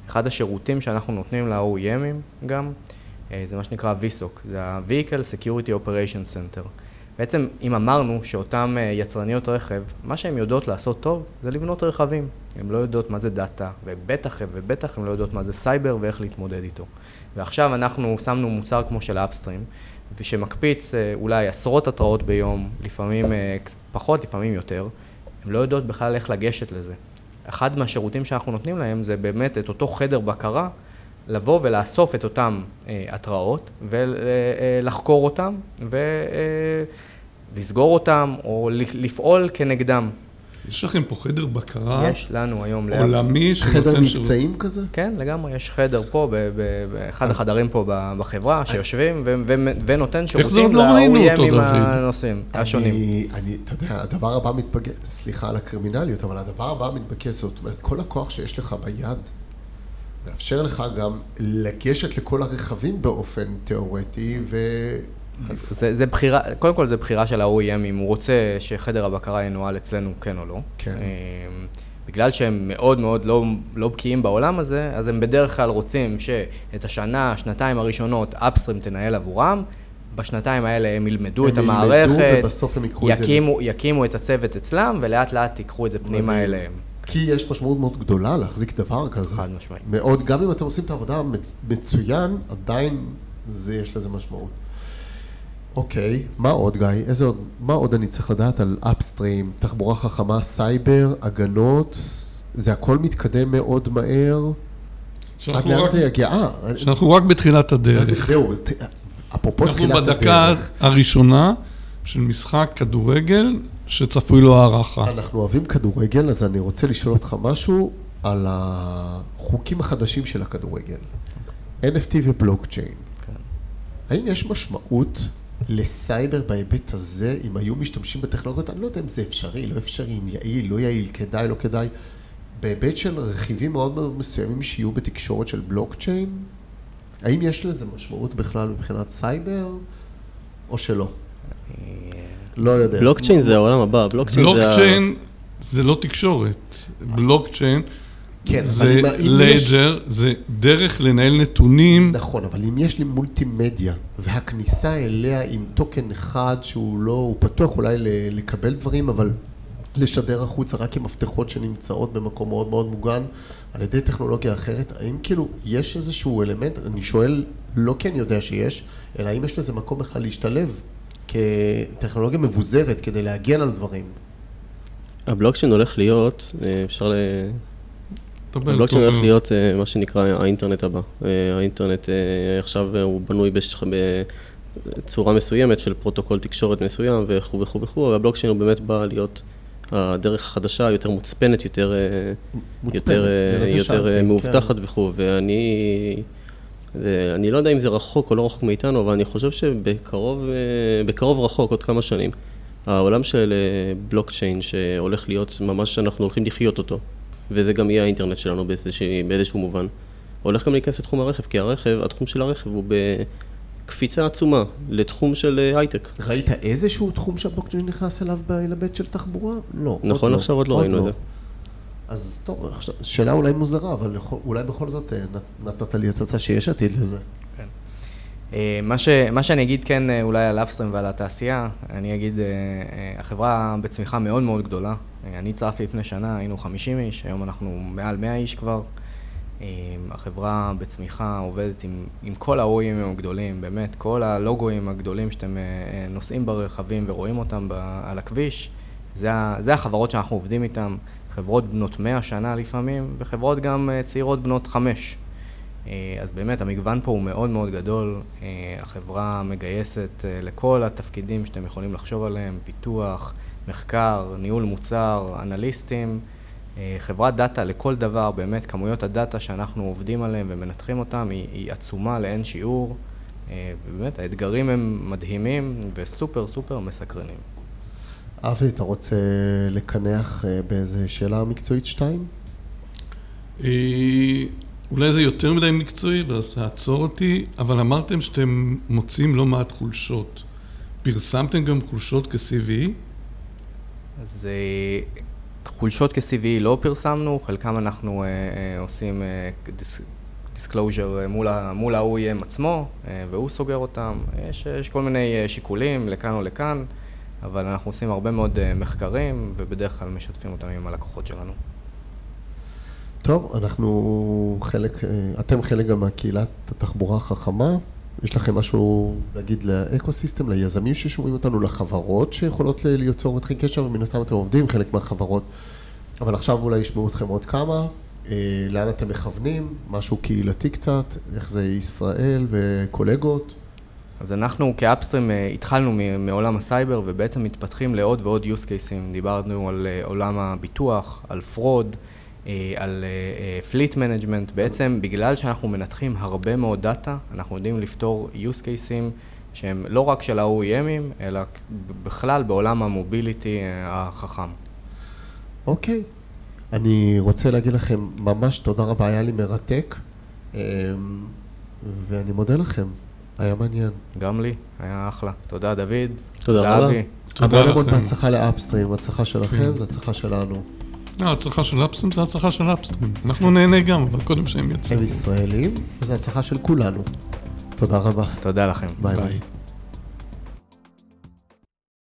אחד השירותים שאנחנו נותנים ל-OEMים גם, זה מה שנקרא VSOC, זה ה-Vehicle Security Operation Center. בעצם, אם אמרנו שאותן אה, יצרניות רכב, מה שהן יודעות לעשות טוב זה לבנות רכבים. הן לא יודעות מה זה דאטה, ובטח ובטח הן לא יודעות מה זה סייבר ואיך להתמודד איתו. ועכשיו אנחנו שמנו מוצר כמו של Upstream, ושמקפיץ אה, אולי עשרות התראות ביום, לפעמים אה, פחות, לפעמים יותר, הן לא יודעות בכלל איך לגשת לזה. אחד מהשירותים שאנחנו נותנים להם זה באמת את אותו חדר בקרה, לבוא ולאסוף את אותן אה, התראות ולחקור אותן ולסגור אותם או לפעול כנגדם. יש לכם פה חדר בקרה יש לנו היום... עולמי חדר שנותן שירות. מבצעים כזה? כן, לגמרי, יש חדר פה, באחד החדרים פה בחברה, שיושבים ו- ו- ונותן שירותים לא ל-OEMים דוד? הנושאים, השונים. אני, אני, אתה יודע, הדבר הבא מתבקש, סליחה על הקרימינליות, אבל הדבר הבא מתבקש, זאת אומרת, כל הכוח שיש לך ביד, מאפשר לך גם לגשת לכל הרכבים באופן תיאורטי, ו... זה, זה בחירה, קודם כל זה בחירה של ה-OEM, אם הוא רוצה שחדר הבקרה ינוהל אצלנו, כן או לא. כן. אמ, בגלל שהם מאוד מאוד לא, לא בקיאים בעולם הזה, אז הם בדרך כלל רוצים שאת השנה, שנתיים הראשונות, אפסטרים תנהל עבורם. בשנתיים האלה הם ילמדו הם את ילמדו המערכת, ובסוף הם ייקחו את זה. יקימו, יקימו את הצוות אצלם, ולאט לאט ייקחו את זה פנימה. אליהם. כי יש משמעות מאוד גדולה להחזיק דבר כזה. חד משמעית. מאוד, גם אם אתם עושים את העבודה מצ- מצוין, עדיין זה, יש לזה משמעות. אוקיי, מה עוד גיא? איזה עוד, מה עוד אני צריך לדעת על אפסטרים, תחבורה חכמה, סייבר, הגנות, זה הכל מתקדם מאוד מהר, עד לאן רק- זה יגיע? אה, שאנחנו רק בתחילת הדרך. זהו, אפרופו אנחנו תחילת בדקה הדרך, הראשונה של משחק כדורגל שצפוי לו הערכה. אנחנו אוהבים כדורגל, אז אני רוצה לשאול אותך משהו על החוקים החדשים של הכדורגל. NFT ובלוקצ'יין. האם יש משמעות לסייבר בהיבט הזה, אם היו משתמשים בטכנולוגיות, אני לא יודע אם זה אפשרי, לא אפשרי, אם יעיל, לא יעיל, כדאי, לא כדאי, בהיבט של רכיבים מאוד מאוד מסוימים שיהיו בתקשורת של בלוקצ'יין, האם יש לזה משמעות בכלל מבחינת סייבר, או שלא? לא יודע. בלוקצ'יין זה העולם הבא, בלוקצ'יין זה... בלוקצ'יין זה לא תקשורת. בלוקצ'יין כן, זה יש- ledger, זה דרך לנהל נתונים. נכון, אבל אם יש לי מולטימדיה, והכניסה אליה עם טוקן אחד שהוא לא, הוא פתוח אולי לקבל דברים, אבל לשדר החוצה רק עם מפתחות שנמצאות במקום מאוד מאוד מוגן, על ידי טכנולוגיה אחרת, האם כאילו יש איזשהו אלמנט, אני שואל, לא כי אני יודע שיש, אלא האם יש לזה מקום בכלל להשתלב כטכנולוגיה מבוזרת כדי להגן על דברים? הבלוקצ'יין הולך להיות, אה, אפשר ל... דבר, תומר. הולך להיות אה, מה שנקרא האינטרנט הבא. אה, האינטרנט אה, עכשיו אה, הוא בנוי בש- בצורה מסוימת של פרוטוקול תקשורת מסוים וכו' וכו' וכו', והבלוקצ'יין הוא באמת בא להיות הדרך החדשה, יותר מוצפנת, יותר, אה, מוצפנת, יותר, אה, בגלל זה יותר שאלתי, אה, כן. מאובטחת וכו', ואני... זה, אני לא יודע אם זה רחוק או לא רחוק מאיתנו, אבל אני חושב שבקרוב אה, רחוק, עוד כמה שנים, העולם של אה, בלוקצ'יין שהולך להיות, ממש אנחנו הולכים לחיות אותו, וזה גם יהיה האינטרנט שלנו באיזשהו, באיזשהו מובן, הולך גם להיכנס לתחום הרכב, כי הרכב, התחום של הרכב הוא בקפיצה עצומה לתחום של אה, הייטק. ראית איזשהו תחום שהבלוקצ'יין נכנס אליו בהיבט של תחבורה? לא. עוד נכון, לא. עכשיו עוד לא ראינו את זה. אז טוב, שאלה אולי מוזרה, אבל אולי בכל זאת אה, נת- נתת לי הצצה שיש עתיד לזה. אה, מה, ש, מה שאני אגיד כן אה, אולי על אפסטרים ועל התעשייה, אני אגיד, החברה בצמיחה מאוד מאוד גדולה. אני הצטרפתי לפני שנה, היינו 50 איש, היום אנחנו מעל 100 איש כבר. החברה בצמיחה עובדת עם, עם כל ה-OEM הגדולים, באמת, כל הלוגוים הגדולים שאתם נוסעים ברכבים ורואים אותם ב, על הכביש, זה, זה החברות שאנחנו עובדים איתן, חברות בנות 100 שנה לפעמים, וחברות גם אה, צעירות בנות 5. אה, אז באמת המגוון פה הוא מאוד מאוד גדול, אה, החברה מגייסת לכל התפקידים שאתם יכולים לחשוב עליהם, פיתוח, מחקר, ניהול מוצר, אנליסטים, חברת דאטה לכל דבר, באמת כמויות הדאטה שאנחנו עובדים עליהם ומנתחים אותם היא, היא עצומה לאין שיעור, ובאמת האתגרים הם מדהימים וסופר סופר מסקרנים. אבי, אתה רוצה לקנח אה, באיזה שאלה מקצועית שתיים? אה, אולי זה יותר מדי מקצועי, ואז תעצור אותי, אבל אמרתם שאתם מוצאים לא מעט חולשות. פרסמתם גם חולשות כ-CVE? אז אה, חולשות כ-CVE לא פרסמנו, חלקם אנחנו אה, אה, עושים אה, dis, disclosure מול, מול ה-OEM עצמו, אה, והוא סוגר אותם. יש, יש כל מיני שיקולים לכאן או לכאן, אבל אנחנו עושים הרבה מאוד אה, מחקרים, ובדרך כלל משתפים אותם עם הלקוחות שלנו. טוב, אנחנו חלק, אה, אתם חלק גם מהקהילת התחבורה החכמה. יש לכם משהו להגיד לאקו-סיסטם, ליזמים ששומעים אותנו, לחברות שיכולות ליצור אתכם קשר, ומן הסתם אתם עובדים עם חלק מהחברות. אבל עכשיו אולי ישמעו אתכם עוד כמה, אה, לאן אתם מכוונים, משהו קהילתי קצת, איך זה ישראל וקולגות. אז אנחנו כ Upstream אה, התחלנו מעולם הסייבר ובעצם מתפתחים לעוד ועוד use cases. דיברנו על אה, עולם הביטוח, על fraud, אה, על fleet management. בעצם בגלל שאנחנו מנתחים הרבה מאוד דאטה, אנחנו יודעים לפתור use cases שהם לא רק של ה-OEMים, אלא בכלל בעולם המוביליטי החכם. אוקיי. אני רוצה להגיד לכם ממש תודה רבה, היה לי מרתק, אה, ואני מודה לכם, היה מעניין. גם לי, היה אחלה. תודה דוד. תודה רבה. תודה המון המון לכם. בהצלחה לאפסטרים, הצלחה שלכם, כן. זו הצלחה שלנו. לא, ההצלחה של אפסטרים זה הצלחה של אפסטרים. אנחנו נהנה גם, אבל קודם שהם יצאו. הם ישראלים, וזו הצלחה של כולנו. תודה רבה. תודה לכם. ביי ביי. ביי.